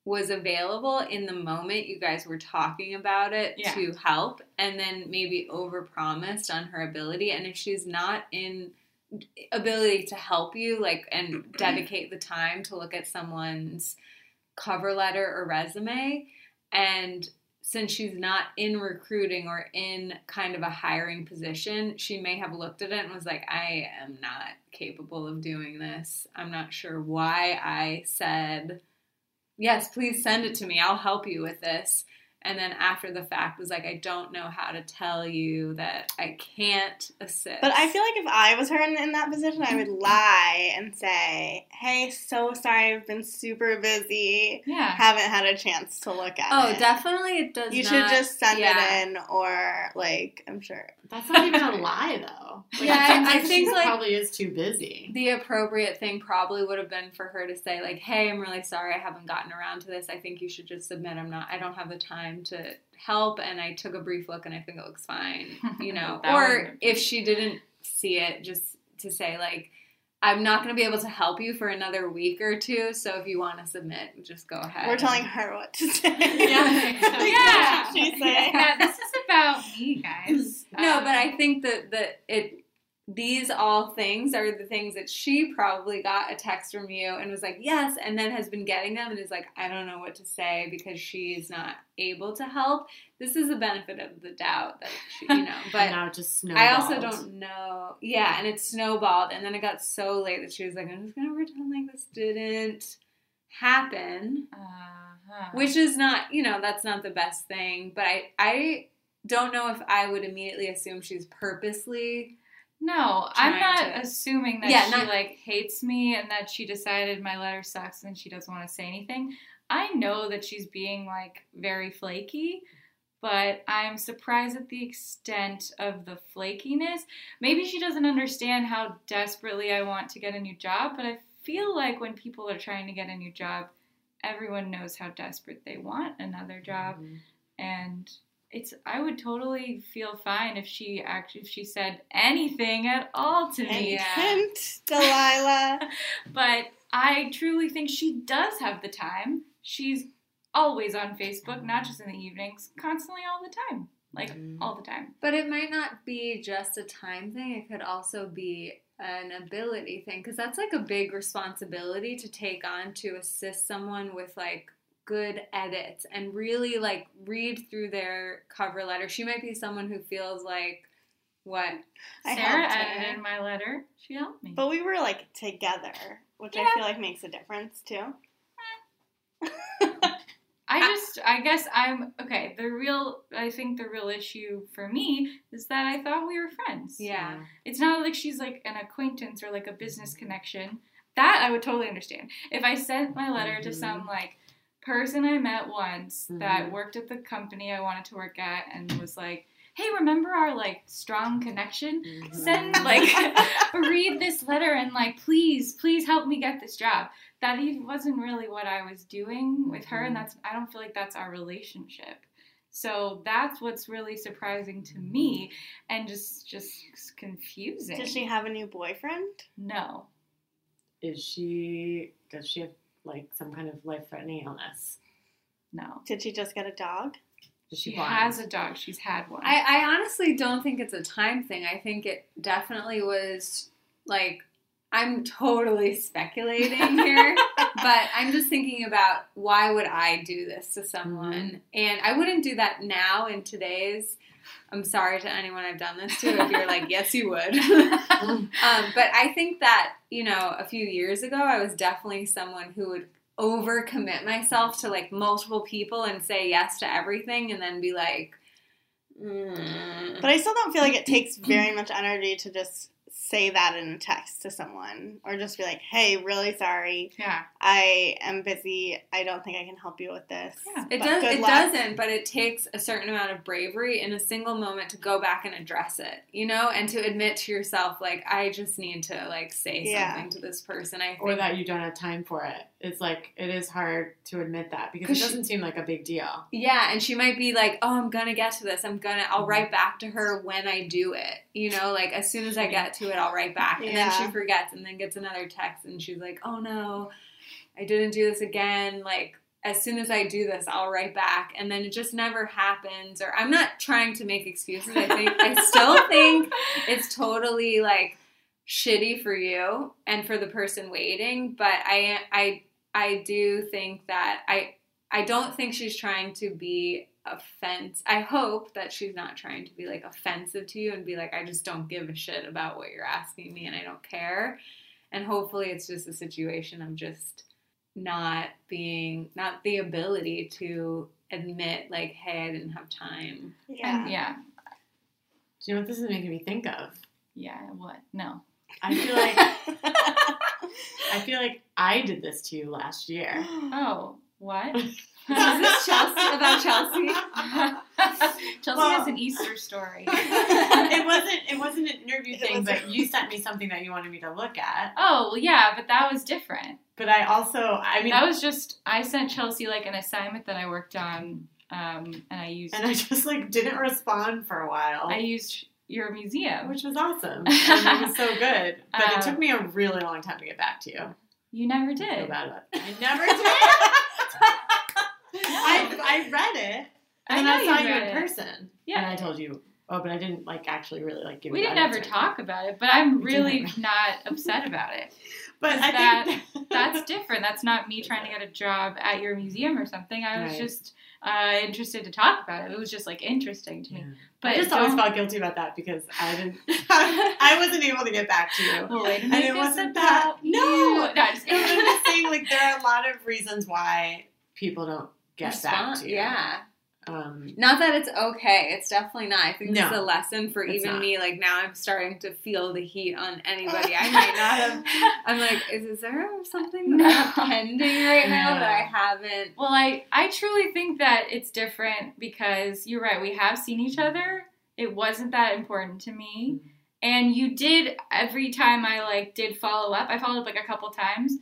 was available in the moment you guys were talking about it Yeah. to help and then maybe overpromised on her ability and if she's not in ability to help you like and mm-hmm. dedicate the time to look at someone's cover letter or resume and since she's not in recruiting or in kind of a hiring position, she may have looked at it and was like, I am not capable of doing this. I'm not sure why I said, Yes, please send it to me. I'll help you with this. And then after the fact was like, I don't know how to tell you that I can't assist. But I feel like if I was her in, in that position, I would lie and say, "Hey, so sorry, I've been super busy, yeah. haven't had a chance to look at Oh, it." Oh, definitely it does You not- should just send yeah. it in, or like, I'm sure. That's not even a lie, though. Like, Yeah, I- I think, she like- probably is too busy. the appropriate thing probably would have been for her to say like hey i'm really sorry i haven't gotten around to this. I think you should just submit. I'm not i don't have the time to help. And i took a brief look and i think it looks fine you know? Or if she didn't see it just to say like i'm not going to be able to help you for another week or two so if you want to submit just go ahead We're telling her what to say. Yeah. Yeah. She say. yeah, this is about me, guys. No, Um, but I think that that it these all things are the things that she probably got a text from you and was like, yes, and then has been getting them and is like, I don't know what to say because she is not able to help. This is the benefit of the doubt that she, you know, But now it just snowballed. I also don't know. Yeah, and it snowballed, and then it got so late that she was like, I'm just gonna pretend like this didn't happen Uh-huh. which is not you know that's not the best thing but i i don't know if i would immediately assume she's purposely No, I'm not to- assuming that Yeah, she not- like hates me and that she decided my letter sucks and she doesn't want to say anything. I know that she's being like very flaky, but I'm surprised at the extent of the flakiness. Maybe she doesn't understand how desperately I want to get a new job, but I feel like when people are trying to get a new job, everyone knows how desperate they want another job Mhm. and it's I would totally feel fine if she actually if she said anything at all to me. Hint, Delilah. But I truly think she does have the time. She's always on Facebook, not just in the evenings, constantly all the time. Like Mhm. all the time. but it might not be just a time thing it could also be an ability thing because that's like a big responsibility to take on to assist someone with like good edits and really like read through their cover letter. She might be someone who feels like what I Sarah helped her. edited my letter. She helped me. But we were like together, which I feel like makes a difference too. I just, I guess I'm okay. The real, I think the real issue for me is that I thought we were friends. yeah. It's not like she's like an acquaintance or like a business connection. That I would totally understand. If I sent my letter to Mhm. some like person I met once that Mhm. worked at the company I wanted to work at and was like, "Hey, remember our like strong connection? Mhm. Send like read this letter and like please, please help me get this job." That even wasn't really what I was doing with her, and Mhm. that's I don't feel like that's our relationship. So that's what's really surprising to me and just just confusing. Does she have a new boyfriend? No. Is she? Does she have like some kind of life-threatening illness? No. Did she just get a dog? Is She has a dog. She's had one. I, I honestly don't think it's a time thing. I think it definitely was like I'm totally speculating here, but I'm just thinking about why would I do this to someone? And I wouldn't do that now in today's. I'm sorry to anyone I've done this to if you're like, yes, you would. um, but I think that, you know, a few years ago, I was definitely someone who would overcommit myself to like multiple people and say yes to everything and then be like, mm. But I still don't feel like it takes very much energy to just say that in a text to someone or just be like, hey, really sorry. yeah. I am busy. I don't think I can help you with this. Yeah. It does, it luck. doesn't, but it takes a certain amount of bravery in a single moment to go back and address it, you know, and to admit to yourself, like, I just need to like say Yeah. something to this person. I think or that you don't have time for it. It's like it is hard to admit that because it doesn't seem like a big deal. Yeah, and she might be like, "Oh, I'm gonna get to this. I'm gonna. I'll Mm-hmm. write back to her when I do it. You know, like as soon as I get to it, I'll write back." And then she forgets, and then gets another text, and she's like, "Oh no, I didn't do this again." Like as soon as I do this, I'll write back, and then it just never happens. Or I'm not trying to make excuses. I think I still think it's totally like shitty for you and for the person waiting but i i i do think that i i don't think she's trying to be offense i hope that she's not trying to be like offensive to you and be like i just don't give a shit about what you're asking me and i don't care and hopefully it's just a situation of just not being not the ability to admit like hey i didn't have time Yeah. And yeah. Do you know what this is making me think of? Yeah. What? No. I feel like I feel like I did this to you last year. Oh, what? is this chelsea about chelsea Chelsea Well- has an Easter story. it wasn't it wasn't an interview It thing, wasn't. but you sent me something that you wanted me to look at. Oh, well, yeah, but that was different. But I also I mean that was just I sent Chelsea like an assignment that I worked on, um, and I used and I just like didn't respond for a while. I used your museum. which was awesome. and it was so good. But Um, it took me a really long time to get back to you. You never I feel did. bad about it. I never did. I, I read it. I And know I, saw you you in it. person. Yeah. And I told you, oh, but I didn't like actually really like give We didn't ever answer. talk about it, but I'm We really didn't. upset about it. But I that- think That's different. That's not me trying to get a job at your museum or something. I was Right. just uh, interested to talk about it. It was just like interesting to me. Yeah. But I just always felt guilty about that because I didn't. I wasn't able to get back to you. Well, way And it wasn't that. you. No, no, I'm just No, I'm just saying, like there are a lot of reasons why people don't get back to you. yeah Um, Not that it's okay. It's definitely not. I think this is a lesson for even not. me. Like now, I'm starting to feel the heat on anybody. I might not have. I'm like, is, is there something that I have No. pending right now that I haven't? Well, I, I truly think that it's different because you're right. We have seen each other. It wasn't that important to me. Mhm. And you did every time I like did follow up. I followed up like a couple times.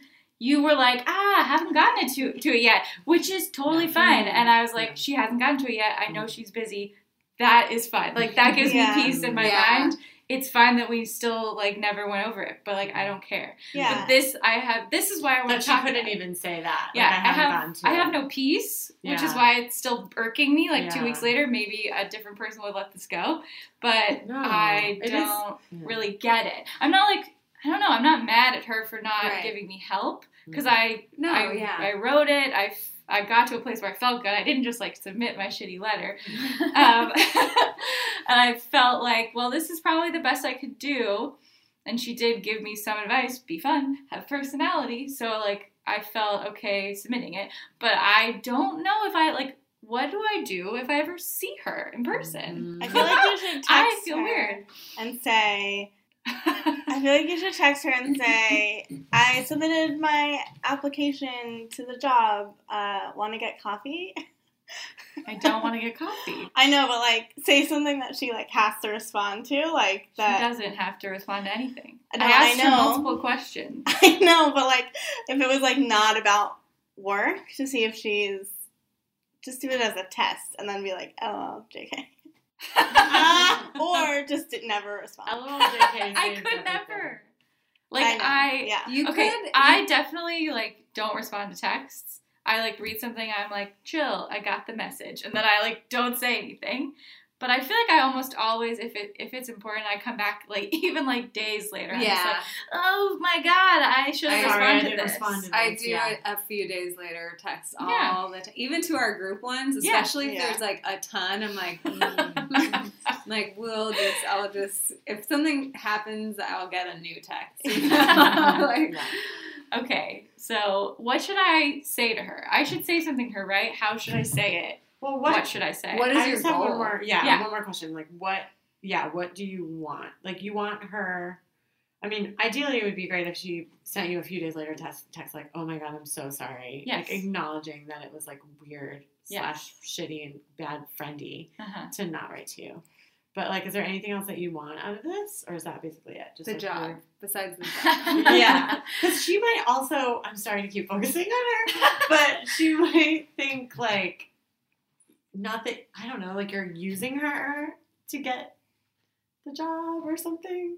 You were like, ah, I haven't gotten it to, to it yet, which is totally Yeah. fine. And I was like, Yeah. she hasn't gotten to it yet. I know she's busy. That is fine. Like that gives Yeah. me peace in my Yeah. mind. It's fine that we still like never went over it, but like I don't care. Yeah. But this I have. This is why I want but to she talk. couldn't about even say that. Yeah, like, I I, haven't have gotten to I it. have no peace, which is why it's still irking me. Like two weeks later, maybe a different person would let this go, but No, I don't Yeah. really get it. I'm not like I don't know. I'm not mad at her for not Right. giving me help because Mhm. I No, I, yeah. I wrote it. I I got to a place where I felt good. I didn't just like submit my shitty letter. Um, and I felt like, well, this is probably the best I could do. And she did give me some advice be fun, have personality. So, like, I felt okay submitting it. But I don't know if I, like, what do I do if I ever see her in person? I feel like you should text I feel her weird. and say. I feel like you should text her and say, "I submitted my application to the job. Uh, Want to get coffee?" I don't want to get coffee. I know, but like, say something that she like has to respond to, like that. She doesn't have to respond to anything. No, I I asked her know. multiple questions. I know, but like, if it was like not about work, to see if she's just do it as a test, and then be like, "Oh, Jk," or just did never respond. LOL, JK I saves could everything. never. Like I know, I, yeah. You okay, could. I definitely like don't respond to texts. I like read something. I'm like, chill. I got the message, and then I like don't say anything. But I feel like I almost always, if it if it's important, I come back like even like days later. I'm just yeah. like, oh my god, I should have I- Sorry, I responded to this. respond to I do yeah. it a few days later, text all Yeah. the time, even to our group ones, Yeah. especially if Yeah. there's like a ton. I'm like, mm. like we'll just, I'll just, if something happens, I'll get a new text. like, Okay, so what should I say to her? I should say something to her, right? How should I say it? Well, What, what? should I say? What is I your have one goal? more. Yeah, Yeah. one more question. Like, what? Yeah, what do you want? Like, you want her. I mean, ideally, it would be great if she sent you a few days later text, text like, "Oh my god, I'm so sorry," Yes. like acknowledging that it was like weird slash shitty and bad friendy Uh-huh. to not write to you. But like, is there anything else that you want out of this, or is that basically it? Just the like, job, your- besides the job. yeah, because she might also. I'm sorry to keep focusing on her, but she might think like, not that I don't know, like you're using her to get the job or something.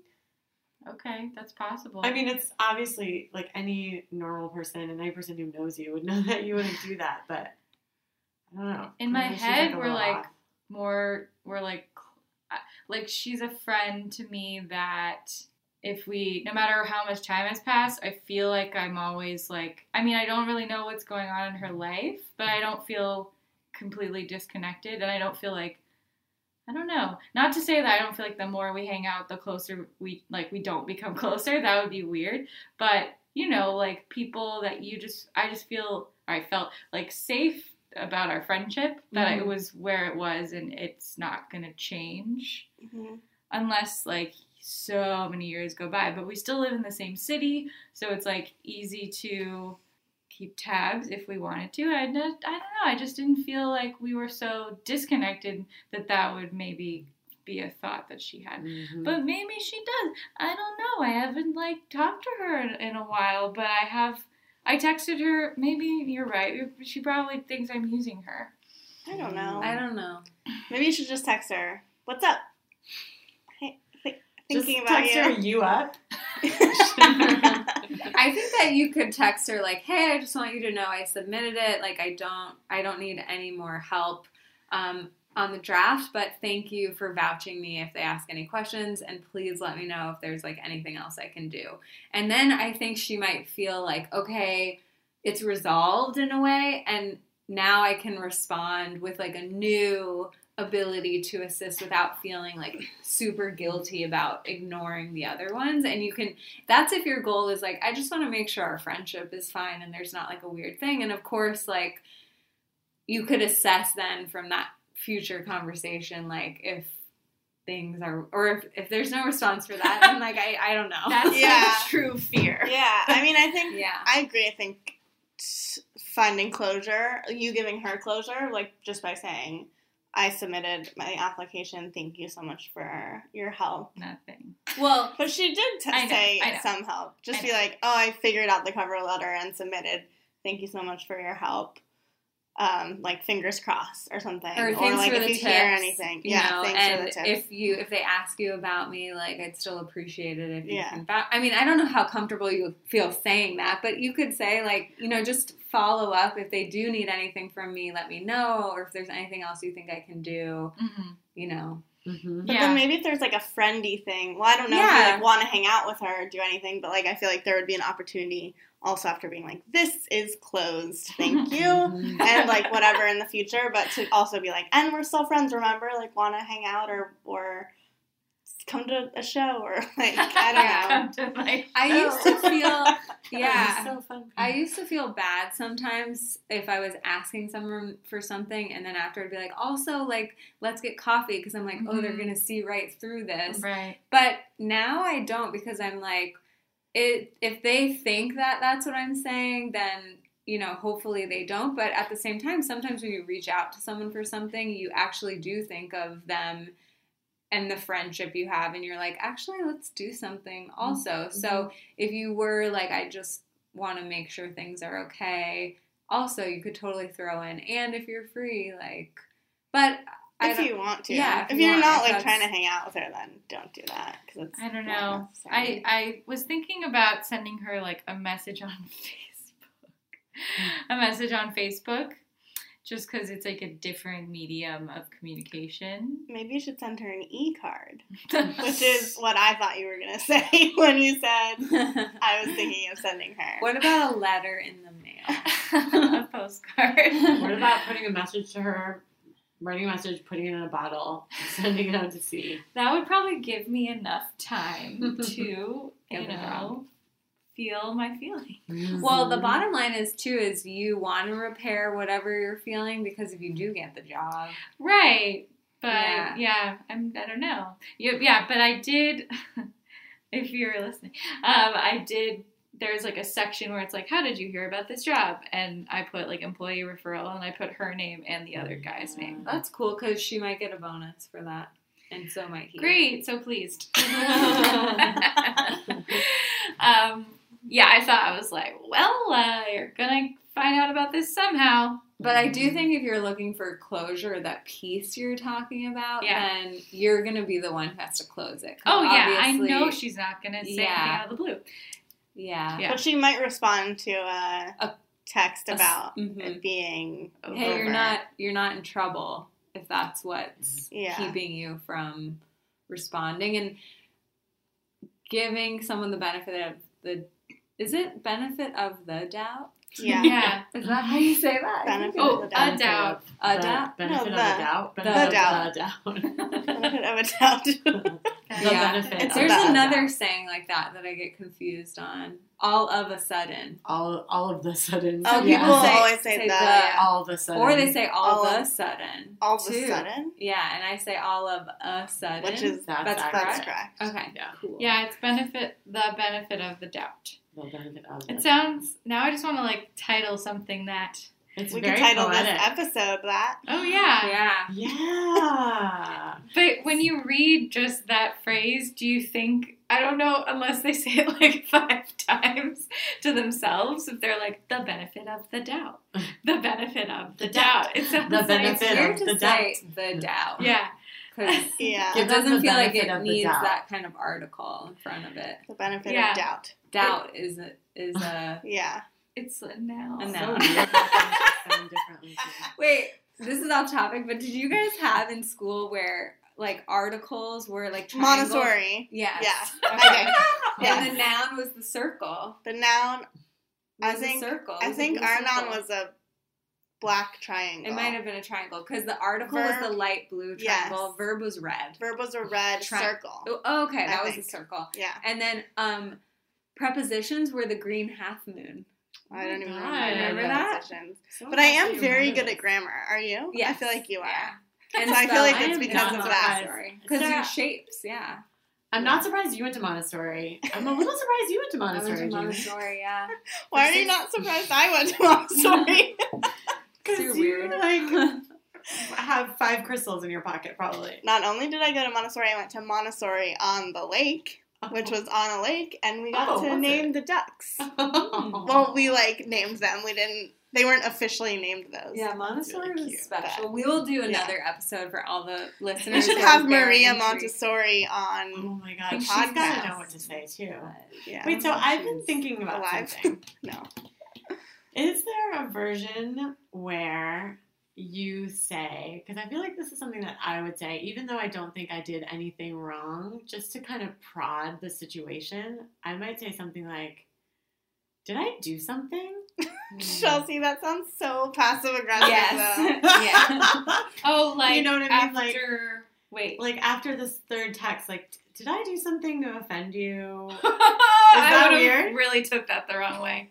Okay, that's possible. I mean, it's obviously like any normal person and any person who knows you would know that you wouldn't do that, but I don't know. In my head, a we're like- more we're like like she's a friend to me that if we no matter how much time has passed i feel like i'm always like i mean i don't really know what's going on in her life but i don't feel completely disconnected and i don't feel like i don't know. Not to say that i don't feel like the more we hang out the closer we like we don't become closer. That would be weird. But you know like people that you just i just feel i felt like safe about our friendship that it was where it was and it's not going to change Mhm. unless like so many years go by but we still live in the same city so it's like easy to keep tabs if we wanted to I, just, I don't know i just didn't feel like we were so disconnected that that would maybe be a thought that she had Mhm. but maybe she does. I don't know. I haven't like talked to her in, in a while, but I have. I texted her. Maybe you're right. She probably thinks I'm using her. I don't know. I don't know. Maybe you should just text her. What's up? Hey, th- Just thinking about text you. her you up. I think that you could text her like, "Hey, I just want you to know I submitted it. Like, I don't, I don't need any more help um, on the draft, but thank you for vouching me if they ask any questions, and please let me know if there's like anything else I can do." And then I think she might feel like, okay, it's resolved in a way, and now I can respond with like a new ability to assist without feeling like super guilty about ignoring the other ones and you can that's if your goal is like I just want to make sure our friendship is fine and there's not like a weird thing. And of course, like you could assess then from that future conversation, like if things are or if, if there's no response for that, then like I, I don't know. That's Yeah. like true fear. yeah, I mean, I think Yeah. I agree. I think finding closure, you giving her closure, like just by saying, "I submitted my application. Thank you so much for your help." Nothing. well, But she did t- I know, say I some help. Just I be know. like, "Oh, I figured out the cover letter and submitted. Thank you so much for your help." Um, like fingers crossed or something, or thanks like for if the you tips, hear anything, you yeah, know, thanks and for the tips. if you if they ask you about me, like I'd still appreciate it if you Yeah. can. vou- I mean, I don't know how comfortable you feel saying that, but you could say like, you know, just follow up if they do need anything from me. Let me know, or if there's anything else you think I can do. hmm You know, Mhm. But Yeah. then maybe if there's like a friendy thing. Well, I don't know if you like want to hang out with her or do anything, but like I feel like there would be an opportunity also after being like, this is closed, thank you. And like whatever in the future, but to also be like, and we're still friends, remember? Like wanna hang out or or come to a show or like I don't know. Come to my I used to feel, yeah. so fun. I used to feel bad sometimes if I was asking someone for something and then after I'd be like, also, like, let's get coffee because I'm like, oh, they're Mhm. going to see right through this. Right. But now I don't because I'm like, it. if they think that that's what I'm saying, then, you know, hopefully they don't. But at the same time, sometimes when you reach out to someone for something, you actually do think of them and the friendship you have and you're like actually let's do something mm-hmm. also so mm-hmm. if you were like i just want to make sure things are okay also you could totally throw in and if you're free like but If don't- you want to. Yeah, if If, you you're want, not like trying to hang out with her, then don't do that. Cause I don't know. I. I was thinking about sending her like a message on Facebook. a message on Facebook. Just because it's like a different medium of communication. Maybe you should send her an e card, which is what I thought you were gonna say when you said I was thinking of sending her. what about a letter in the mail a postcard. What about putting a message to her, writing a message, putting it in a bottle, sending it out to sea? That would probably give me enough time to, you know, job. Feel my feelings. well the bottom line is too is you want to repair whatever you're feeling because if you do get the job Right. But Yeah. yeah, I'm, I don't know. Yeah, yeah, but I did, if you're listening, um, I did, there's like a section where it's like, how did you hear about this job? And I put like employee referral and I put her name and the other guy's name. that's cool because she might get a bonus for that and so might he Great, so pleased. um, yeah, I thought I was like, well, uh, you're gonna find out about this somehow. But I do think if you're looking for closure, that piece you're talking about, Yeah. then you're gonna be the one who has to close it. Oh yeah, I know she's not gonna say Yeah. anything out of the blue. Yeah. Yeah. But she might respond to a, A- text a s- about mhm. it being Hey, you're not you're not in trouble if that's what's Yeah. keeping you from responding and giving someone the benefit of the is it benefit of the doubt? Yeah. Yeah. Is that how you say that? Benefit Oh, of the doubt. a doubt. doubt. A The doubt? Benefit No, of the- a doubt. the Benefit doubt. of a doubt. Benefit of a doubt. The Yeah. benefit It's of There's a a another doubt. saying like that that I get confused on. All of a sudden. All, all of the sudden. Oh, Yeah. people Say- always say, say the, the- All of a sudden. Or they say all, All of a sudden. all of a sudden, Yeah, and I say all of a sudden. which is That's That's that's correct. correct. Okay. Yeah. Cool. Yeah, it's benefit the benefit of the doubt. The benefit It sounds now I just want to like title something that It's We very could title poetic. this episode that. Oh yeah. Yeah. Yeah. But when you read just that phrase, do you think I don't know unless they say it like five times to themselves if they're like the benefit of the doubt. The benefit of the, The doubt. doubt. It sounds The benefit It's weird of to the say the doubt. Yeah. Because Yeah. It doesn't feel like it needs doubt. that kind of article in front of it. The benefit Yeah. of doubt. Doubt is a, is a. Yeah. It's a noun. A noun. weird how things sound differently, too. Wait, this is off topic, but did you guys have in school where like articles were like triangle? Montessori. Yes. Yeah. Okay. I did. And Yeah. the noun was the circle. The noun. I Was a think- circle. I It was a think blue our circle. noun was a black triangle. It might have been a triangle because the article was the light blue Yes. triangle. Verb was red. Verb was a red Tri- circle. Oh, okay, I that was think. a circle. Yeah. And then um, prepositions were the green half moon. I don't even God. remember, Remember the that? positions. So But I am very good at grammar. Are you? Yeah. I feel like you are. Yeah. So I feel like it's because of that. surprised. Because Sarah, you shapes, yeah. I'm not surprised you went to Montessori. I'm a little surprised you went to I Montessori. went to Jamie. Montessori, yeah. Why are you not surprised I went to Montessori? Because You're weird. like have five crystals in your pocket, probably. Not only did I go to Montessori, I went to Montessori on the lake, which oh. was on a lake, and we got Oh, to name it? the ducks. Well, we like named them. We didn't. They weren't officially named those. Yeah, Montessori really was cute. special. We will do another episode for all the listeners. We should have Maria. Montessori on. Oh my god, Think she's she's got to know what to say too. Yeah. Wait, so I've been thinking about alive. something. No. Is there a version where you say, because I feel like this is something that I would say, even though I don't think I did anything wrong, just to kind of prod the situation, I might say something like, Did I do something? Hmm. Chelsea, that sounds so passive aggressive. Yes. Yeah. Oh, like You know what I mean? Like- wait, like after this third text, like, Did I do something to offend you? I that would weird? have really took that the wrong way.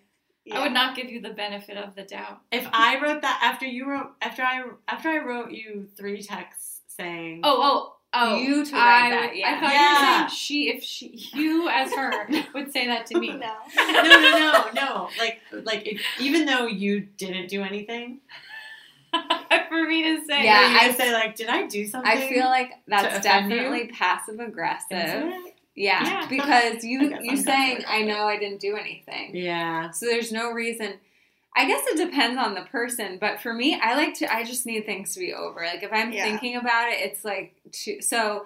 I would not give you the benefit of the doubt. If I wrote that after you wrote, after I, after I wrote you three texts saying, Oh, oh, oh! You to write I, that, yeah. I thought Yeah. you were saying she, if she, you as her would say that to me. No. no, no, no, no. Like, like if, even though you didn't do anything, For me to say, Yeah, I- say like, "Did I do something?" I feel like that's definitely passive aggressive. Isn't it? Yeah, Yeah. because you you I'm saying I know I didn't do anything. Yeah. So there's no reason. I guess it depends on the person, but for me, I like to. I just need things to be over. Like if I'm Yeah. thinking about it, it's like to, so.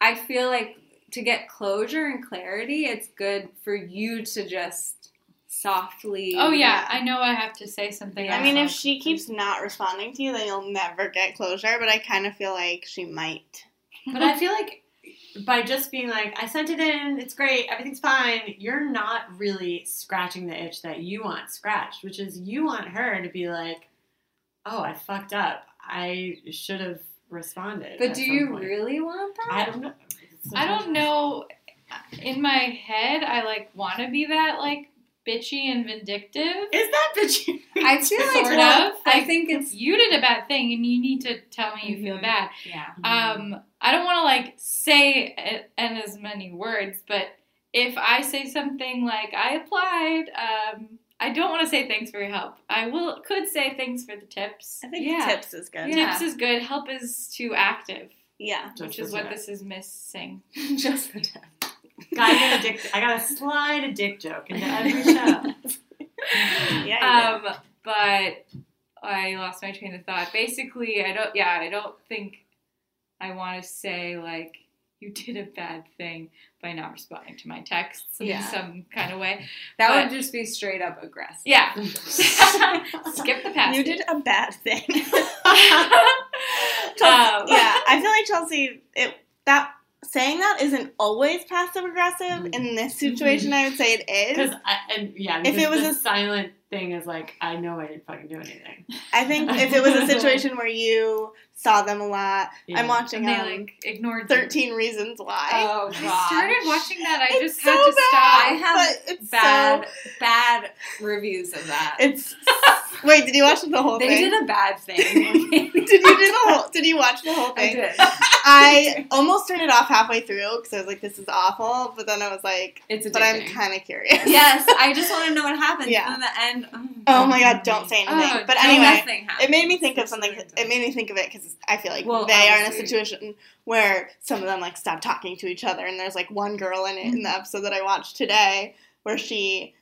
I feel like to get closure and clarity, it's good for you to just softly. Oh yeah, Yeah. I know I have to say something. I mean, if she keeps not responding to you, then you'll never get closure. But I kind of feel like she might. But I feel like by just being like, I sent it in, it's great, everything's fine, you're not really scratching the itch that you want scratched, which is you want her to be like, oh, I fucked up. I should have responded. But do you point." really want that? I don't know. I don't know. In my head, I like want to be that like bitchy and vindictive. Is that bitchy? I feel like Sort well, of. I Like, think it's You did a bad thing, and you need to tell me you feel Mhm. bad. yeah. Um, I don't want to like say it in as many words, but if I say something like I applied, um, I don't want to say thanks for your help. I will could say thanks for the tips. I think Yeah. tips is good. Yeah. Tips is good. Help is too active, Yeah. Just which is what that. this is missing. just the tip. I got a dick. I got to slide a dick joke into every show. Yeah. Um, but I lost my train of thought. Basically, I don't. Yeah, I don't think I want to say like you did a bad thing by not responding to my texts in Yeah. some kind of way. That But- would just be straight up aggressive. Yeah. Skip the past. you did a bad thing. Um, yeah, I feel like Chelsea. It that saying that isn't always passive aggressive. In this situation, I would say it is. Because and yeah, If it was a- silent thing is like, I know I didn't fucking do anything. I think if it was a situation where you saw them a lot, Yeah. I'm watching and they um, like ignored you. Thirteen Reasons Why. Oh I god. started watching that. I It's just so had to bad, stop. I have but it's bad So, bad reviews of that. it's wait. Did you watch the whole they thing? They did a bad thing. did you do the whole? Did you watch the whole I thing? did. I almost turned it off halfway through because I was like, "This is awful," but then I was like, It's addicting. "But I'm kind of curious." yes, I just want to know what happens. Yeah. And the end, oh, Oh my god! Don't say anything. Oh, but anyway, it made me think of something. It made me think of it because I feel like Well, they are in a situation where some of them like stop talking to each other, and there's like one girl in it in Mm-hmm. the episode that I watched today where she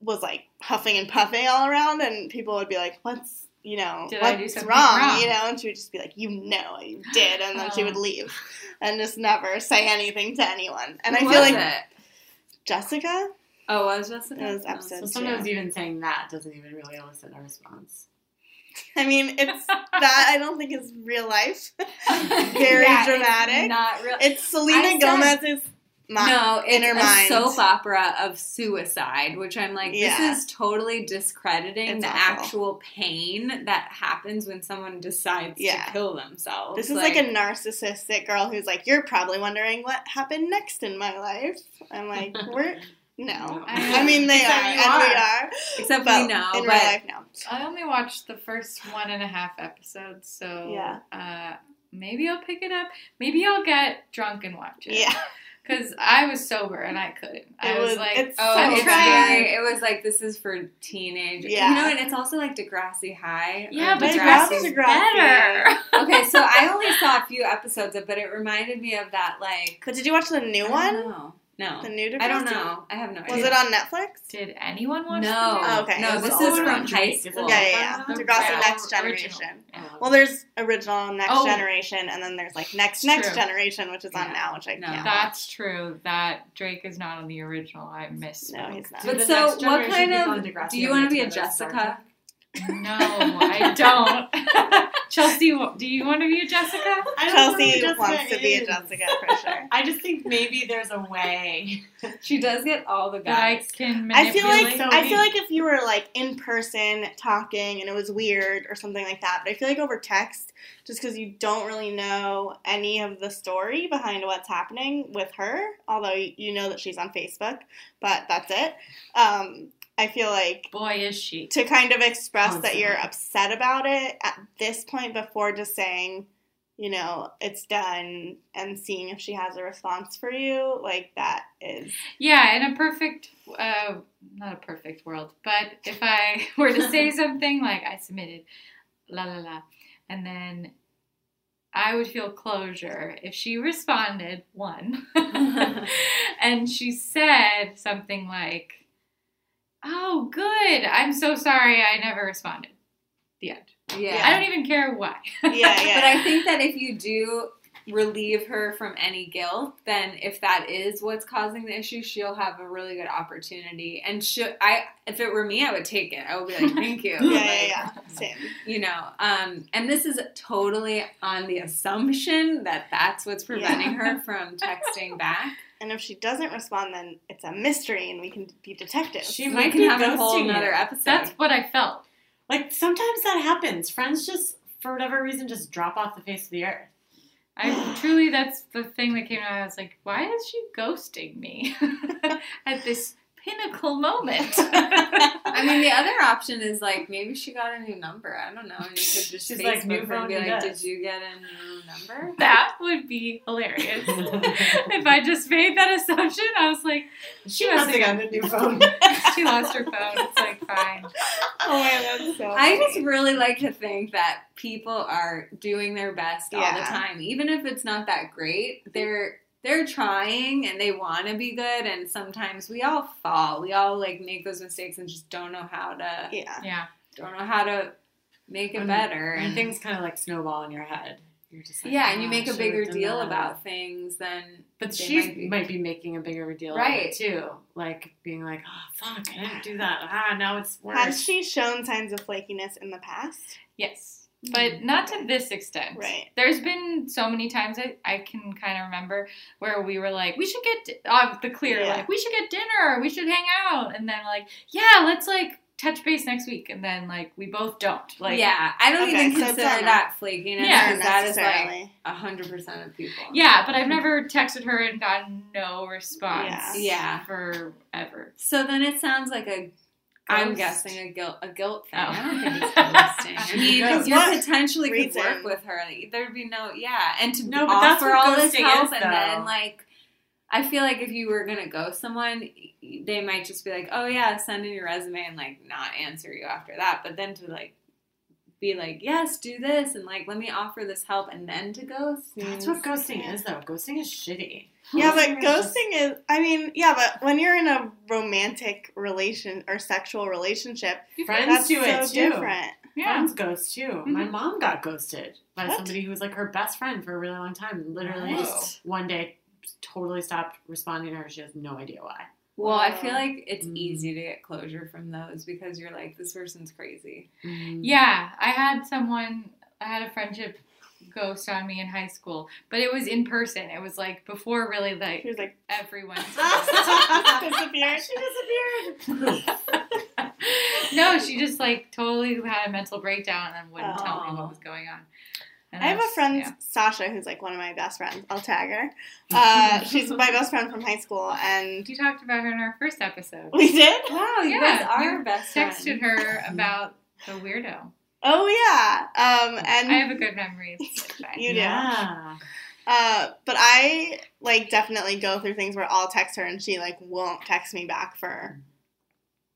was like huffing and puffing all around, and people would be like, "What's you know Did what's wrong? wrong? You know?" And she would just be like, "You know, you did," and then she Oh. would leave and just never say anything to anyone. And Who I feel was like it? Jessica. Oh, was Jessica? It was Oh. episode So two. sometimes even saying that doesn't even really elicit a response. I mean, it's that I don't think is real life. Very Yeah, it's dramatic. Not real. It's Selena I said- Gomez's mi- no, it's inner a mind. soap opera of suicide, which I'm like, Yeah. this is totally discrediting It's the awful. actual pain that happens when someone decides Yeah. to kill themselves. This is like, a narcissistic girl who's like, "You're probably wondering what happened next in my life." I'm like, "We're no." I mean, they are, you and we are. are. except But we know, in but real life, no. I only watched the first one and a half episodes, so Yeah. uh, maybe I'll pick it up. Maybe I'll get drunk and watch it. Yeah, because I was sober and I couldn't. I It was, was- like, it's Oh, I'm it's trying. very. It was like this is for teenagers. Yeah. You know, and it's also like Degrassi High. yeah, but Degrassi's Degrassi's Degrassi. better. okay, so I only saw a few episodes of, but it reminded me of that like. but did you watch the new I don't one? know. No, The new Degrassi? I don't know. I have no idea. Was it on Netflix? Did anyone watch? No. the Oh, okay. It No, was this is from Drake, high school. Yeah, yeah, yeah. The Degrassi real Next. Generation. Um, Well, there's original Next Oh. Generation, and then there's like Next Next true. Generation, which is on Yeah. now, which I No. can't That's watch. true. That Drake is not on the original. I missed. No, he's not. But the so what kind of- do you wanna be a Jessica? No, I don't. Chelsea, do you want to be a Jessica? I don't Chelsea Jessica wants to be a. Jessica for sure. I just think maybe there's a way. She does get all the That I guys. can I feel like so I feel like if you were like in person talking and it was weird or something like that, but I feel like over text, just because you don't really know any of the story behind what's happening with her, although you you know that she's on Facebook, but that's it. Um, I feel like Boy, is she. to kind of express that you're upset about it at this point before just saying, you know, it's done and seeing if she has a response for you, like that is Yeah, in a perfect, uh, not a perfect world, but if I were to say something like I submitted, la la la, and then I would feel closure if she responded, one, and she said something like, Oh, good, I'm so sorry I never responded. The end. Yeah. I don't even care why. yeah, yeah. But I think that if you do relieve her from any guilt, then if that is what's causing the issue, she'll have a really good opportunity. And should I, if it were me, I would take it. I would be like, "Thank you." yeah, yeah, Like, yeah. Same. You know, um, and this is totally on the assumption that that's what's preventing her from texting back. And if she doesn't respond, then it's a mystery, and we can be detectives. She might can be have a whole ghosting another you. episode. That's what I felt. Like sometimes that happens. Friends just, for whatever reason, just drop off the face of the earth. I truly, that's the thing that came out. I was like, why is she ghosting me at this pinnacle moment? I mean, the other option is like maybe she got a new number. I don't know. You could just She's Facebook like, new her and phone, be like, desk. "Did you get a new number?" that would be hilarious. if I just made that assumption, I was like, she must must have have gotten a new phone. she lost her phone. It's like fine. oh man, that's so. I funny. just really like to think that people are doing their best all the time, even if it's not that great. They're they're trying and they want to be good, and sometimes we all fall. We all like make those mistakes and just don't know how to yeah. Yeah. don't know how to make it When- better. and And things kind of like snowball in your head. You're just like, yeah, and you "Oh, make a I bigger deal that." about things than But she might be. making a bigger deal right. Right. it too. Like being like, oh fuck, I didn't do that. Ah, now it's worse. Has she shown signs of flakiness in the past? Yes. But not to this extent. Right. There's been so many times I, I can kind of remember where we were like, we should get uh, the clear, Yeah. like, we should get dinner, we should hang out. And then, like, yeah, let's, like, touch base next week. And then, like, we both don't. Like, yeah, I don't Okay, even so consider that flakiness Yeah, that is like necessarily. hundred percent of people. Yeah, but I've never texted her and gotten no response. Yeah. Yeah. Forever. So then it sounds like a. I'm guessing a guilt a guilt thing. Oh. I don't think it's ghosting. I mean, Ghost. you What potentially could work with her. There'd be no yeah, and to No, but that's offer what all this ghosting help is, and then like. I feel like if you were gonna ghost someone, they might just be like, "Oh yeah, send in your resume," and like not answer you after that. But then to like be like, "Yes, do this," and like, "Let me offer this help," and then to ghost. That's what ghosting is, though. Ghosting is shitty. Yeah, but Ghosting is just- ghosting is, I mean, yeah, but when you're in a romantic relation or sexual relationship, Friends that's do so it too. different. Yeah. Friends ghost too. My Mhm. mom got ghosted by What? somebody who was like her best friend for a really long time. Literally, Wow. just one day, totally stopped responding to her. She has no idea why. Well, I feel like it's Mm. easy to get closure from those because you're like, this person's crazy. Yeah, I had someone, I had a friendship ghost on me in high school, but it was in person. It was like before really like She was like, everyone. disappeared. She disappeared. no, she just like totally had a mental breakdown and wouldn't tell me what was going on. And I have a was- friend, yeah. Sasha, who's like one of my best friends. I'll tag her. Uh, she's my best friend from high school, and You talked about her in our first episode. we did. Wow, you Yeah, guys are you best Texted friends. her about the weirdo. Oh yeah, um, and I have a good memory. It's fine. You do. Yeah. Uh, but I like definitely go through things where I'll text her and she like won't text me back for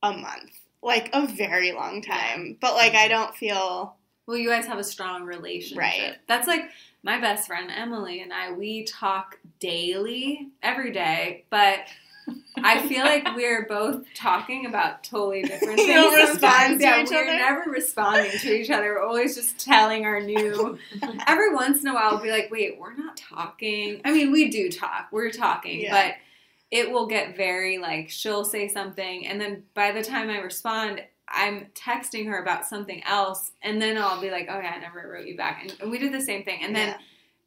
a month, like a very long time. But like I don't feel Well, you guys have a strong relationship. Right. That's like my best friend Emily and I, we talk daily, every day, but I feel like we're both talking about totally different things. don't respond to yeah, we're other? never responding to each other. We're always just telling our new. Every once in a while, we'll be like, "Wait, we're not talking." I mean, we do talk. We're talking, Yeah. but it will get very like she'll say something, and then by the time I respond, I'm texting her about something else, and then I'll be like, "Oh yeah, I never wrote you back," and, and we did the same thing. And then Yeah.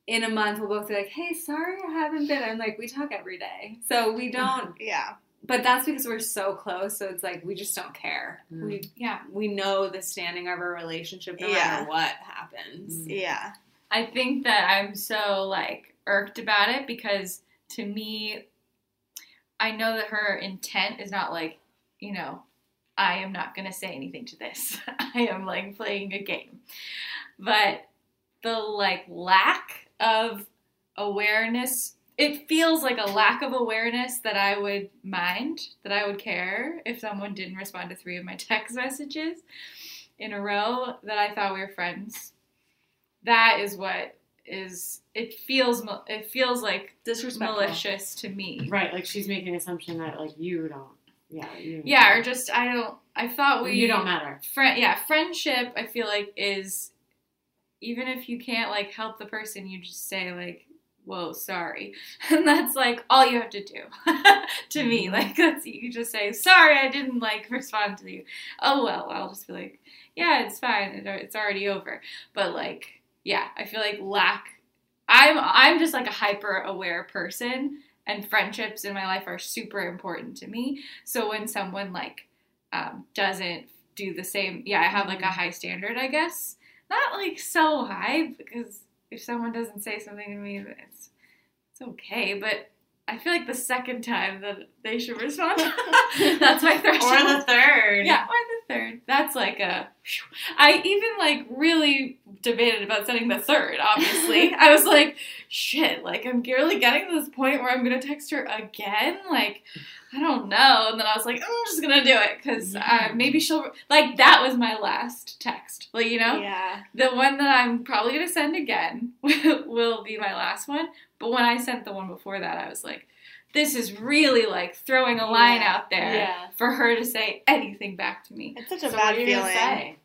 In a month, we'll both be like, "Hey, sorry, I haven't been." I'm like, we talk every day, so we don't. yeah. But that's because we're so close, so it's like we just don't care. Mm. We Yeah. we know the standing of our relationship no Yeah. matter what happens. Mm. Yeah. I think that I'm so like irked about it because to me, I know that her intent is not like, you know, I am not going to say anything to this. I am like playing a game. But the like lack of awareness, it feels like a lack of awareness that I would mind, that I would care if someone didn't respond to three of my text messages in a row that I thought we were friends that is what is it feels it feels like Disrespectful. malicious to me Right, like she's making an assumption that like you don't. Yeah, you. yeah or just i don't i thought we you don't matter. friend yeah friendship i feel like is even if you can't like help the person you just say like whoa sorry. And that's like all you have to do to me. Like that's you just say sorry i didn't like respond to you. Oh well i'll just be like yeah it's fine. It- it's already over. But like yeah i feel like lack i'm i'm just like a hyper aware person and friendships in my life are super important to me. So when someone like um, doesn't do the same yeah i have like a high standard i guess not like so high because if someone doesn't say something to me it's it's okay but i feel like the second time that they should respond that's my threshold Or the third. yeah, or the third. That's like a. I even like really debated about setting the third. Obviously, I was like, shit. Like I'm really getting to this point where I'm gonna text her again. Like I don't know. And then I was like, I'm just gonna do it because uh, maybe she'll like that was my last text. Like you know, Yeah. the one that I'm probably gonna send again will be my last one. But when I sent the one before that, I was like, this is really like throwing a line Yeah. out there Yeah. for her to say anything back to me. It's such a So bad what feeling. say?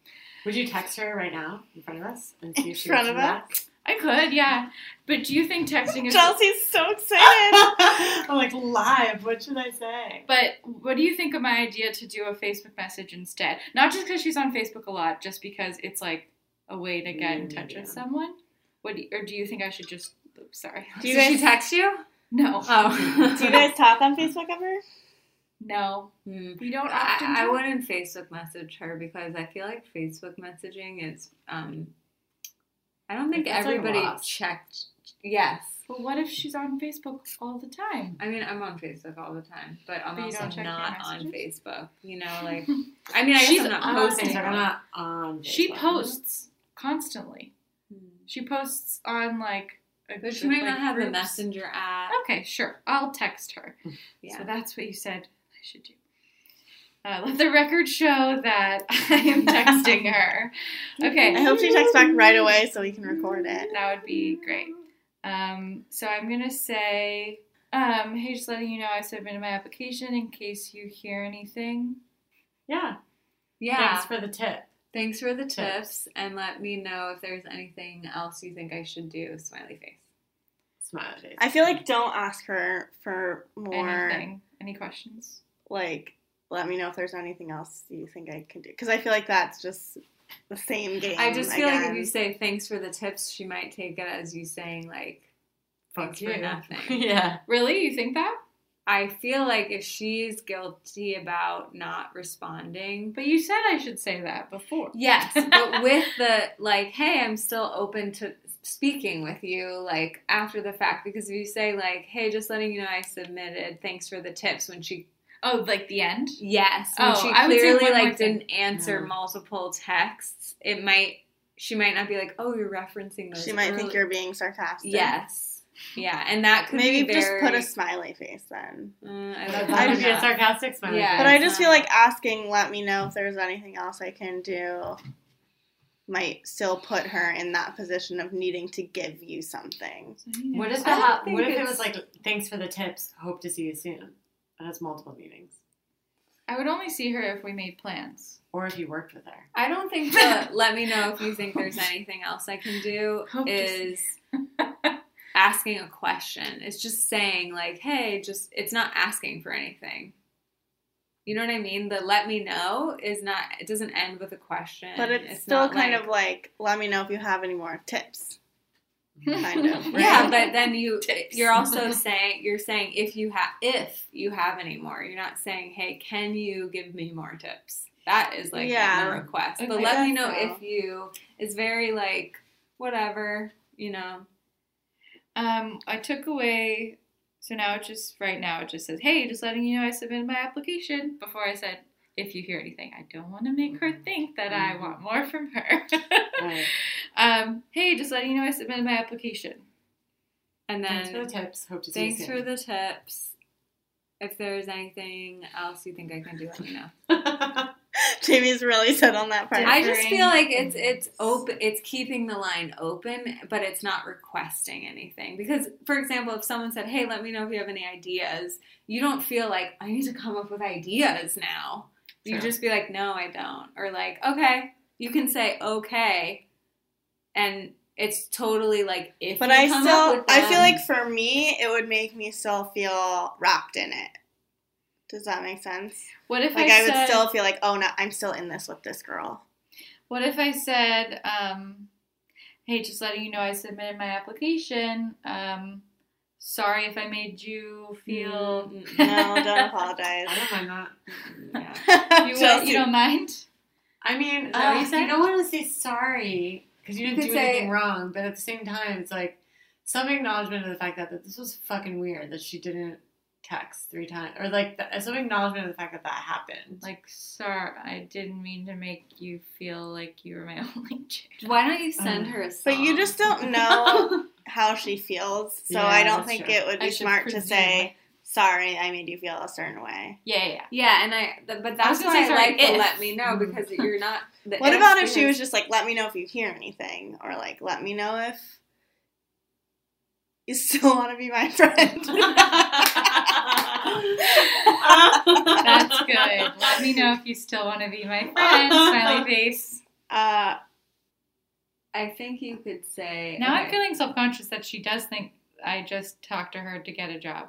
Would you text her right now in front of us and see In if she front of answers I could, yeah. But do you think texting is Chelsea's so excited. I'm like live. What should I say? But what do you think of my idea to do a Facebook message instead? Not just because she's on Facebook a lot, just because it's like a way to get in touch Yeah. with someone. What do you, or do you think I should just? oops, sorry. Do you Did she guys text you? No, Oh. do you guys talk on Facebook ever? no. Hmm. We don't often. I, I wouldn't Facebook message her because I feel like Facebook messaging is. um I don't think It's like everybody lost. checked. Yes, But what if she's on Facebook all the time? I mean I'm on Facebook all the time, but I'm But also don't check your not on? Facebook. You know, like I mean, I guess She's I'm not I'm posting. I'm not on. She posts constantly. Hmm. She posts on like. A, But she might like, not have the messenger app. Okay, sure. I'll text her. Yeah. So that's what you said I should do. Uh, let the record show that I am texting her. Okay. I hope she texts back right away so we can record it. That would be great. Um, so I'm gonna say, um, hey, just letting you know I submitted my application in case you hear anything. Yeah. yeah. Thanks for the tip. Thanks for the tips, Tips. and let me know if there's anything else you think I should do. Smiley face. Smile face. I feel like don't ask her for more. Anything? Any questions? Like, let me know if there's anything else you think I can do. Because I feel like that's just the same game. I just feel like if you say thanks for the tips, she might take it as you saying like Fuck thanks for you. nothing. yeah. Really? You think that? I feel like if she's guilty about not responding, But you said I should say that before. yes, but with the like, hey, I'm still open to speaking with you like after the fact because if you say like, hey, just letting you know I submitted, thanks for the tips when she Oh, like the end? Yes, when Oh, she I would say clearly one more like didn't answer Yeah. multiple texts, it might she might not be like, "Oh, you're referencing those." she might think you're being sarcastic. Yes, yeah, and that could Maybe be just put a smiley face then. Uh, I That's don't not be a sarcastic smile. Yeah. But I just not- feel like asking, let me know if there's anything else I can do, might still put her in that position of needing to give you something. What if I the don't ha- what if it was like thanks for the tips, hope to see you soon? And it's multiple meetings. I would only see her if we made plans. Or if you worked with her. I don't think the let me know if you think there's anything else I can do Hope to is asking a question. It's just saying like, "Hey, just it's not asking for anything." You know what I mean? The let me know is not. It doesn't end with a question. But it's, still kind like- of like, let me know if you have any more tips. Kind of. Right? Yeah, but then you Tips. you're also saying you're saying if you have if you have any more. You're not saying, "Hey, can you give me more tips?" That is like Yeah. the request. But Okay. let me know so. if you is very like whatever, you know. Um, I took away. So now it just right now it just says, "Hey, just letting you know I submitted my application." Before I said, "If you hear anything," I don't want to make her think that I want more from her. Right. um, hey, just letting you know I submitted my application. And then Thanks for the tips. Hope to see thanks you for the tips. If there's anything else you think I can do, let me know. Jamie's really set on that part. I just feel like it's it's open. It's keeping the line open, but it's not requesting anything. Because, for example, if someone said, "Hey, let me know if you have any ideas," you don't feel like I need to come up with ideas now. You True. just be like, "No, I don't," or like, "Okay." You can say "Okay," and it's totally like if. But you I come still, up with I feel like for me, it would make me still feel wrapped in it. Does that make sense? What if Like I, I, would said, still feel like, oh no, I'm still in this with this girl. What if I said, um, "Hey, just letting you know I submitted my application. Um, sorry if I made you feel." Mm, No, don't apologize. I don't mind that. yeah. You, Chelsea. you don't mind? I mean, that what you uh, you don't want to say sorry because you You didn't could do say- anything wrong, but at the same time, it's like some acknowledgement of the fact that, that this was fucking weird that she didn't text three times, or like the, some acknowledgement of the fact that that happened. Like, sorry, I didn't mean to make you feel like you were my only child. Why don't you send um, her a song? But you just don't know how she feels, so Yeah, I don't think true. it would be should smart to say, "Sorry, I made you feel a certain way." Yeah, yeah. Yeah, and I. th- But that's gonna why I sorry, like the let me know because you're not. The What about if she was just like, "Let me know if you hear anything," or like, "Let me know if you still want to be my friend." That's good. Let me know if you still want to be my friend. Smiley face. Uh, I think you could say. Now I'm feeling self conscious that she does think I just talked to her to get a job.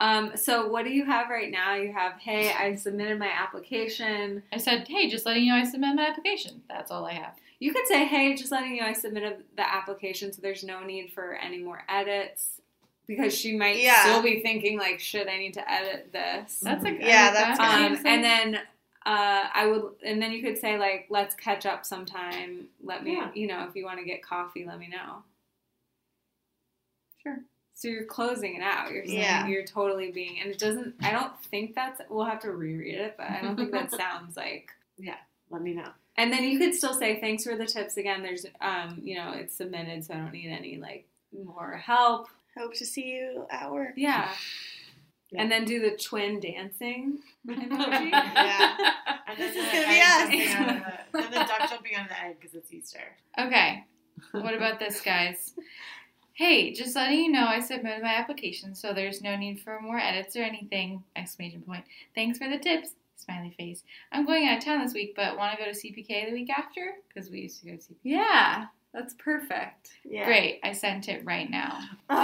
Um. So what do you have right now? You have, hey, I submitted my application. I said, hey, just letting you know I submitted my application. That's all I have. You could say, hey, just letting you know I submitted the application, so there's no need for any more edits. Because she might Yeah. still be thinking like, should I need to edit this? That's a Yeah, that's that Um, seems and then uh, I would, and then you could say like, let's catch up sometime. Let me, Yeah. you know, if you want to get coffee, let me know. Sure. So you're closing it out. You're saying Yeah. you're totally being, and it doesn't. I don't think that's. We'll have to reread it, but I don't think that sounds like. Yeah. Let me know. And then you could still say thanks for the tips again. There's, um, you know, it's submitted, so I don't need any like more help. Hope to see you at work. Yeah. Yeah. And then do the twin dancing emoji. Yeah. And then This the is gonna be us. jumping out of the, then the duck jumping on the egg because it's Easter. Okay. What about this, guys? Hey, just letting you know I submitted my application, so there's no need for more edits or anything! Exclamation point. Thanks for the tips. Smiley face. I'm going out of town this week, but want to go to CPK the week after? Because we used to go to CPK. Yeah, that's perfect. Yeah. Great, I sent it right now. Oh,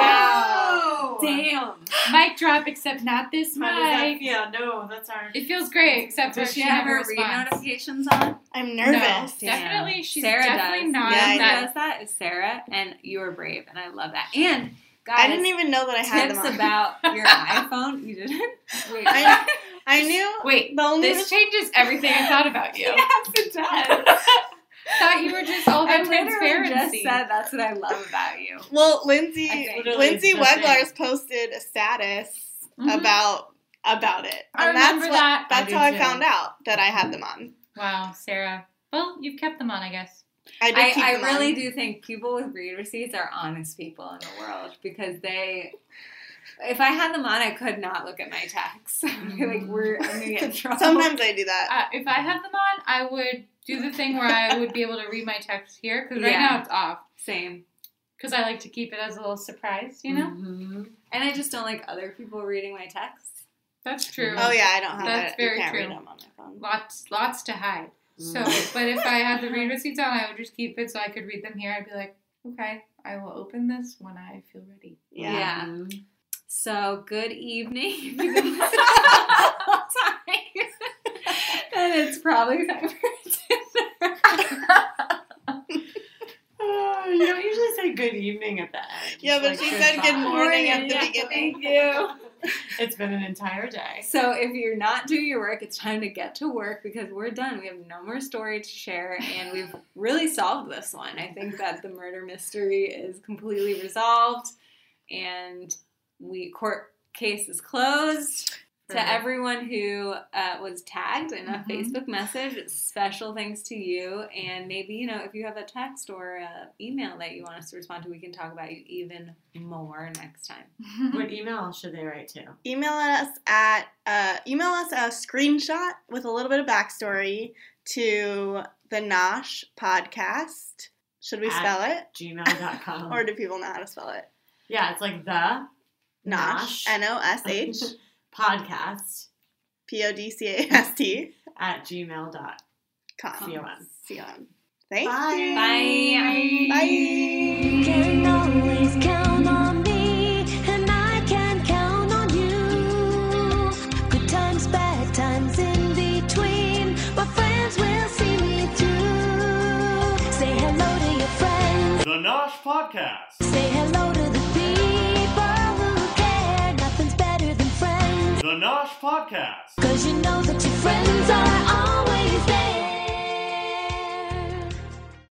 wow. Damn. Mic drop, except not this How does that mic. feel? No, that's our. It feels great, except for Does she she have her read notifications on? I'm No, nervous. definitely. She's Sarah definitely does. not. Yeah, that. does that is Sarah, and you are brave, and I love that. And guys, I didn't even know that I had tips them on. about your iPhone. You didn't? Wait, I- I knew. Wait, the only this changes everything I thought about you. yes, it does. thought you were just all I about literally just said that's what I love about you. Well, Lindsay, I think. Literally, Lindsay it's. Weglars posted a status Mhm. about about it, I and that's remember what, that. That's I how do I found out that I had them on. Wow, Sarah. Well, you've kept them on, I guess. I did I, keep I them really on. do think people with read receipts are honest people in the world because they. If I had them on, I could not look at my texts. Like, we're I'm gonna get in trouble. Sometimes I do that. Uh, if I had them on, I would do the thing where I would be able to read my text here because right Yeah. now it's off. same. Because I like to keep it as a little surprise, you know. Mhm. And I just don't like other people reading my texts. That's true. Oh yeah, I don't have That's it. very you can't true. read them on my phone. Lots, lots to hide. So, Mm. but if I had the read receipts on, I would just keep it so I could read them here. I'd be like, okay, I will open this when I feel ready. Yeah. Yeah. So, good evening. if you've been listening the whole time. and it's probably time for dinner. Oh, you don't usually say good evening at the end. Yeah, but Like, she said good morning at the Yeah, beginning. Thank you. It's been an entire day. So, if you're not doing your work, it's time to get to work because we're done. We have no more story to share, and we've really solved this one. I think that the murder mystery is completely resolved, and we court case is closed. To everyone who uh, was tagged in a Mhm. Facebook message, special thanks to you. And maybe, you know, if you have a text or a email that you want us to respond to, we can talk about you even more next time. What email should they write to? Email us at uh, email us a screenshot with a little bit of backstory to the Nosh podcast. Should we At- spell it, Gmail.com. or do people know how to spell it? yeah, it's like the Nosh, N O S H podcast P O D C A S T at gmail.com. com. C-O-M. C-O-M. Thank Bye. you. Bye. Bye. can always count on me, and I can count on you. Good times, bad times in between, my friends will see me through. Say hello to your friends, The Nosh Podcast. Podcast. cause you know that your friends are